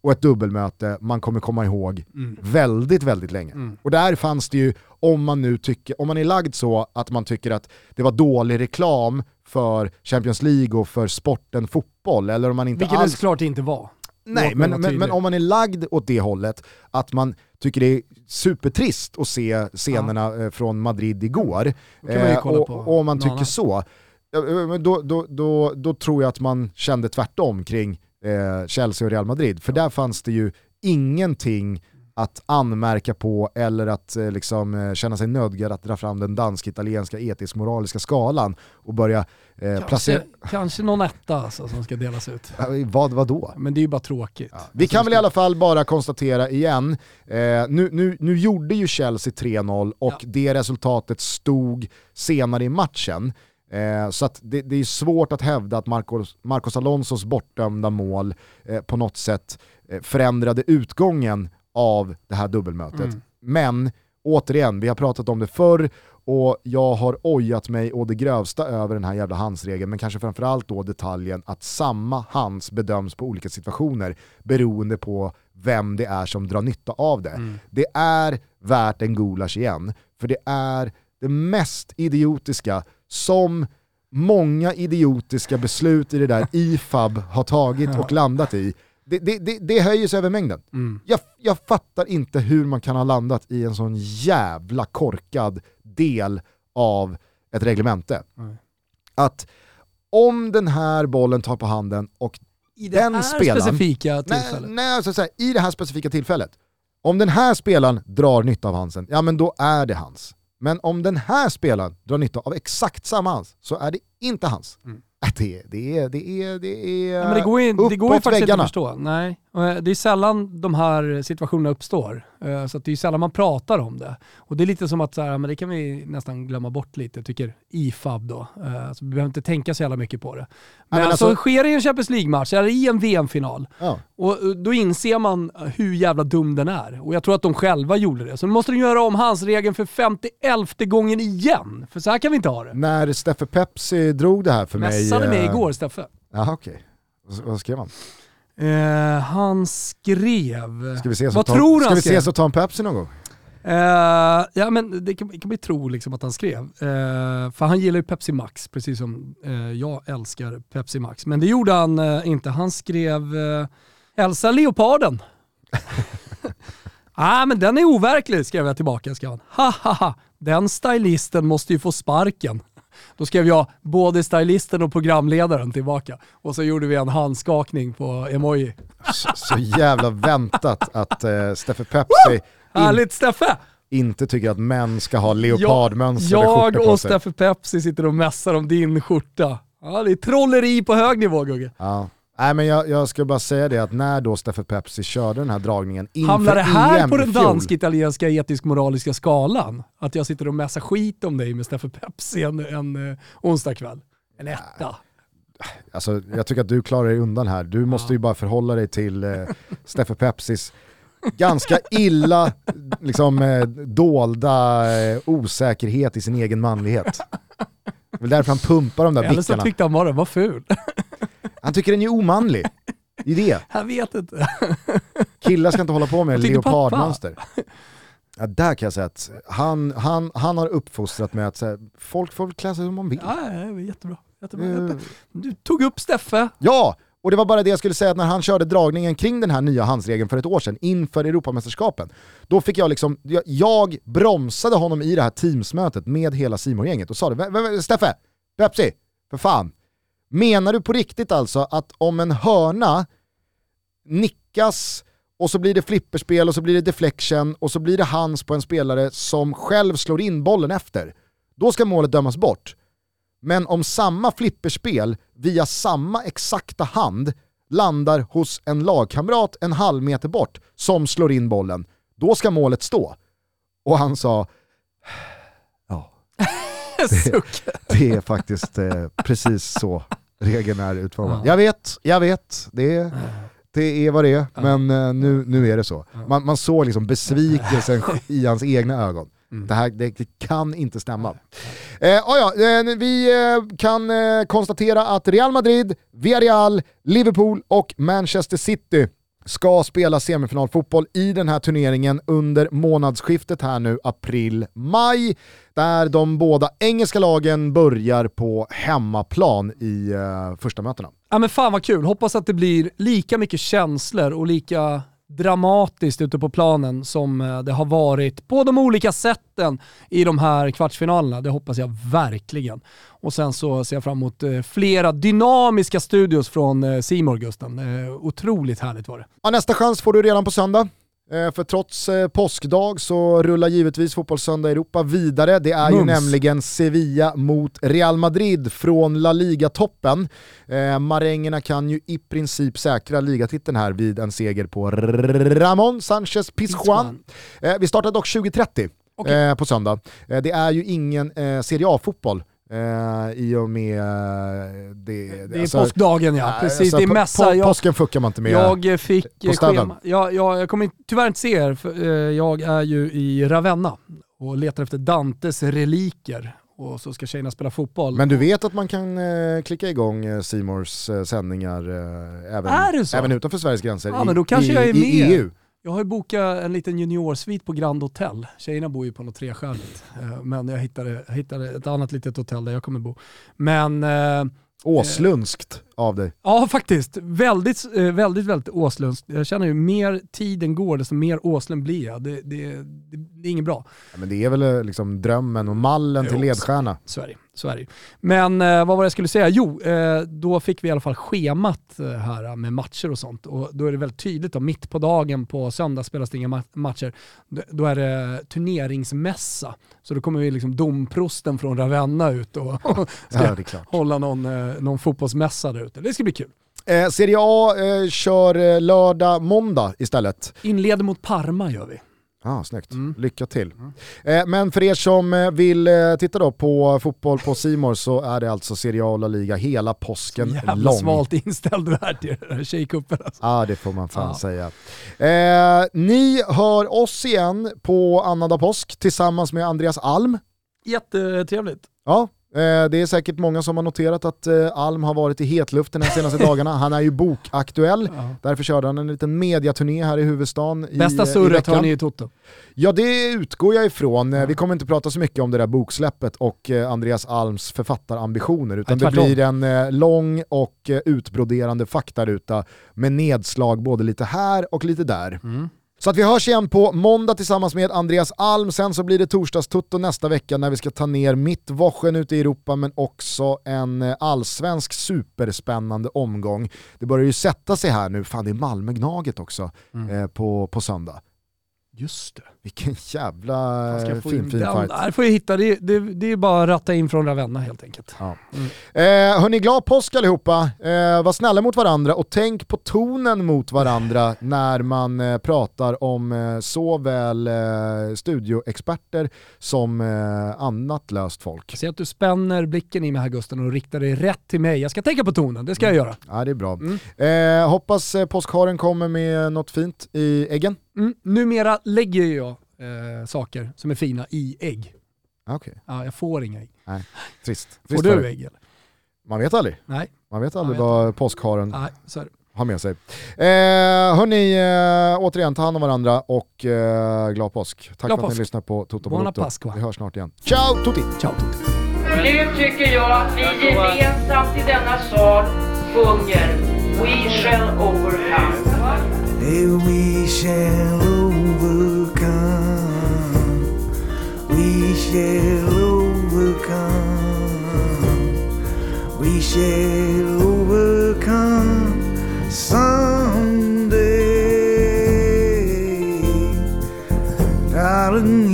och ett dubbelmöte man kommer komma ihåg Mm. väldigt, väldigt länge. Mm. Och där fanns det ju, om man nu tycker, om man är lagd så att man tycker att det var dålig reklam för Champions League och för sporten fotboll, eller om man inte Vilket det alls... såklart inte var. Nej, men, men, men om man är lagd åt det hållet, att man tycker det är supertrist att se scenerna eh, från Madrid igår, eh, och, och om man tycker annat. så, ja, eh, då, då, då, då tror jag att man kände tvärtom kring eh, Chelsea och Real Madrid, för där fanns det ju ingenting att anmärka på eller att eh, liksom, eh, känna sig nödgad att dra fram den dansk-italienska etisk-moraliska skalan och börja eh, placera... Kanske, kanske någon etta alltså, som ska delas ut. Ja, Vad, vad då? Men det är ju bara tråkigt. Alltså, Vi kan väl i alla fall bara konstatera igen, eh, nu, nu, nu gjorde ju Chelsea 3-0 och Ja. det resultatet stod senare i matchen. Eh, så att det, det är svårt att hävda att Marcos, Marcos Alonsos bortdömda mål eh, på något sätt eh, förändrade utgången av det här dubbelmötet. Mm. Men återigen, vi har pratat om det förr och jag har ojat mig å det grövsta över den här jävla handsregeln, men kanske framförallt då detaljen att samma hands bedöms på olika situationer beroende på vem det är som drar nytta av det. Mm. Det är värt en gulasch igen, för det är det mest idiotiska som många idiotiska beslut i det där IFAB har tagit och landat i. Det, det, det, det höjer sig över mängden. Mm. Jag, jag fattar inte hur man kan ha landat i en sån jävla korkad del av ett reglemente. Nej. Att om den här bollen tar på handen och I Den här spelaren- specifika Nej, tillfället. nej så här, i det här specifika tillfället. Om den här spelaren drar nytta av hansen, ja men då är det hans. Men om den här spelaren drar nytta av exakt samma hans, så är det inte hans. Mm. Det, det, är, det, är, det är Ja, men det går ju, det går ju faktiskt inte väggarna. att förstå. Nej. Eh, Det är sällan de här situationerna uppstår. Eh, Så det är sällan man pratar om det. Och det är lite som att så här, men det kan vi nästan glömma bort lite, tycker IFAB då. Eh, Så vi behöver inte tänka så jävla mycket på det. Men, men alltså, alltså- sker det i en Champions League-match, eller i en VM-final, Ja. och då inser man hur jävla dum den är. Och jag tror att de själva gjorde det. Så nu måste de göra om hans regeln för 51 gången igen. För så här kan vi inte ha det. När Steffe Pepsi drog det här för mig... Mässade mig igår, Steffe. Jaha okej. Vad- Vad skrev han? Eh, han skrev... Ska vi ses Vad ta, tror ska han vi skrev? ses och ta en Pepsi någon gång? Eh, ja men det kan, kan vi tro liksom att han skrev. Eh, för han gillar ju Pepsi Max, precis som eh, jag älskar Pepsi Max. Men det gjorde han eh, inte. Han skrev eh, Elsa Leoparden. ah, men den är overklig, skrev jag tillbaka. Skrev han. Ha, ha, ha. Den stylisten måste ju få sparken. Då skrev jag både stylisten och programledaren tillbaka. Och så gjorde vi en handskakning på emoji. Så, så jävla väntat att uh, Steffe Pepsi in, Härligt Steffe! inte tycker att män ska ha leopardmönstrade Jag skjortor på och sig. Steffe Pepsi sitter och mässar om din skjorta. Ja, det är trolleri på hög nivå Gugge. Ja. Nej men jag, jag ska bara säga det att när då Steffe Pepsi körde den här dragningen inför Hamnar det här EM på den dansk-italienska etisk-moraliska skalan? Att jag sitter och mässar skit om dig med Steffe Pepsi en, en uh, onsdag kväll? En etta. Alltså, jag tycker att du klarar dig undan här. Du måste ju bara förhålla dig till eh, Steffe Pepsis ganska illa liksom, eh, dolda eh, osäkerhet i sin egen manlighet. Det är väl därför han pumpar de där Eller så bickarna. tyckte han bara den var ful. Han tycker den är omanlig. Det är det. Jag vet inte. Killar ska inte hålla på med leopardmönster. Ja, där kan jag säga att han, han, han har uppfostrat mig att här, folk får klä sig som de vill. Ja, var jättebra. jättebra. Eh, Du tog upp Steffe. Ja, och det var bara det jag skulle säga att när han körde dragningen kring den här nya handsregeln för ett år sedan inför Europamästerskapen, då fick jag liksom, jag, jag bromsade honom i det här teamsmötet med hela simon gänget och sa det, "Vä- vä- Steffe, Pepsi, för fan, menar du på riktigt alltså att om en hörna nickas och så blir det flipperspel och så blir det deflection och så blir det hands på en spelare som själv slår in bollen efter, då ska målet dömas bort. Men om samma flipperspel via samma exakta hand landar hos en lagkamrat en halv meter bort som slår in bollen, då ska målet stå. Och han sa, ja, Suck. det är faktiskt eh, precis så regeln är utformad. Ja. Jag vet, jag vet, det är, det är vad det är, men eh, nu, nu är det så. Man, man såg liksom besvikelsen i hans egna ögon. Mm. Det här det, det kan inte stämma. Eh, ah ja, eh, vi eh, kan eh, konstatera att Real Madrid, Villarreal, Liverpool och Manchester City ska spela semifinalfotboll i den här turneringen under månadsskiftet här nu, april-maj, där de båda engelska lagen börjar på hemmaplan i eh, första mötena. Ja men fan vad kul, hoppas att det blir lika mycket känslor och lika dramatiskt ute på planen som eh, det har varit på de olika sätten i de här kvartsfinalerna. Det hoppas jag verkligen. Och sen så ser jag fram emot eh, flera dynamiska studios från eh, Simor Gusten. Otroligt härligt var det. Ja, nästa chans får du redan på söndag. Eh, För trots eh, påskdag så rullar givetvis Fotbollssöndag Europa vidare. Det är ju Mums. nämligen Sevilla mot Real Madrid från La Liga-toppen. Eh, marängerna kan ju i princip säkra ligatiteln här vid en seger på Ramon Sanchez Pizjuan. Eh, vi startar dock 20.30 Okej. eh, på söndag. Det är ju ingen Serie A-fotboll eh, i och med eh, det. Det är påskdagen ja, precis. alltså, det är på- mässa. på- Jag, Påsken fuckar man inte med. jag eh, fick på eh, schema. Jag, jag, jag kommer tyvärr inte se er, för eh, jag är ju i Ravenna och letar efter Dantes reliker. Och så ska tjejerna spela fotboll. Men du vet att man kan eh, klicka igång eh, Simors eh, sändningar eh, även, även utanför Sveriges gränser Ja, i, men då kanske i, jag är i. EU. Jag har ju bokat en liten juniorsvit på Grand Hotel. Tjejerna bor ju på något trestjärnigt. Eh, men jag hittade, jag hittade ett annat litet hotell där jag kommer bo. Men eh, Åslundskt av dig. Ja, faktiskt. Väldigt, eh, väldigt, väldigt Åslunds. Jag känner ju mer tiden går, desto mer Åslund blir jag. Det, det, det, det är inget bra. Ja, men det är väl eh, liksom drömmen och mallen till Jo, ledstjärna. Så är det, så är det ju. Men eh, vad var det jag skulle säga? Jo, eh, då fick vi i alla fall schemat eh, här med matcher och sånt. Och då är det väldigt tydligt då, mitt på dagen på söndag spelas det inga ma- matcher. Då är det turneringsmässa. Så då kommer vi liksom domprosten från Ravenna ut och ska Ja, hålla någon, eh, någon fotbollsmässa där ute. Det ska bli kul. Eh, Serie A eh, kör eh, lördag, måndag istället. Inleder mot Parma gör vi. Ah, snyggt, Mm. lycka till. Eh, men för er som eh, vill eh, titta då på fotboll på Simor så är det alltså Serie A och La Liga hela påsken Jävla lång. svalt inställd du är till den här tjejcupen alltså. Ja, det får man fan Ja. säga. Eh, ni hör oss igen på annandag påsk tillsammans med Andreas Alm. Jättetrevligt. Ja, det är säkert många som har noterat att eh, Alm har varit i hetluften de senaste dagarna. Han är ju bokaktuell, Ja. därför körde han en liten mediaturné här i huvudstaden Bästa eh, i surret har ni i Toto. Ja det utgår jag ifrån. Eh, Vi kommer inte prata så mycket om det där boksläppet och eh, Andreas Alms författarambitioner utan det blir en eh, lång och eh, utbroderande faktaruta med nedslag både lite här och lite där. Mm. Så att vi hörs igen på måndag tillsammans med Andreas Alm, sen så blir det torsdagstutto nästa vecka när vi ska ta ner mitt Wochen ute i Europa men också en eh, allsvensk superspännande omgång. Det börjar ju sätta sig här nu, fan det är Malmö-Gnaget också Mm. eh, på, på söndag. Just det. Vilken jävla eh, fin, in fin fight. där får jag hitta. Det, det, det är bara att ratta in från Ravenna helt enkelt. Ja. Mm. Eh, hörni, glad påsk allihopa. Eh, var snälla mot varandra och tänk på tonen mot varandra när man eh, pratar om eh, såväl eh, studioexperter som eh, annat löst folk. Ser att du spänner blicken i mig här Gusten och riktar dig rätt till mig. Jag ska tänka på tonen, det ska jag göra. Ja, det är bra. Mm. Eh, hoppas eh, påskharen kommer med något fint i äggen. Mm. Numera lägger jag eh, saker som är fina i ägg. Okej, Ja, jag får inga ägg. trist. Får Trist för du ägg eller? Man vet aldrig. Nej, Man vet aldrig vet vad påskharen nej så är det. har med sig. Eh, hörni, eh, återigen ta hand om varandra och eh, glad påsk. Tack Glad för att påsk. ni lyssnar på Toto Buona. Pasqua. Vi hörs snart igen. Ciao tutti! Ciao Tutti. Nu tycker jag att vi gemensamt i denna sal sjunger We shall overcome. We shall overcome. Shall overcome. We shall overcome someday. Darling,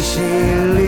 we shall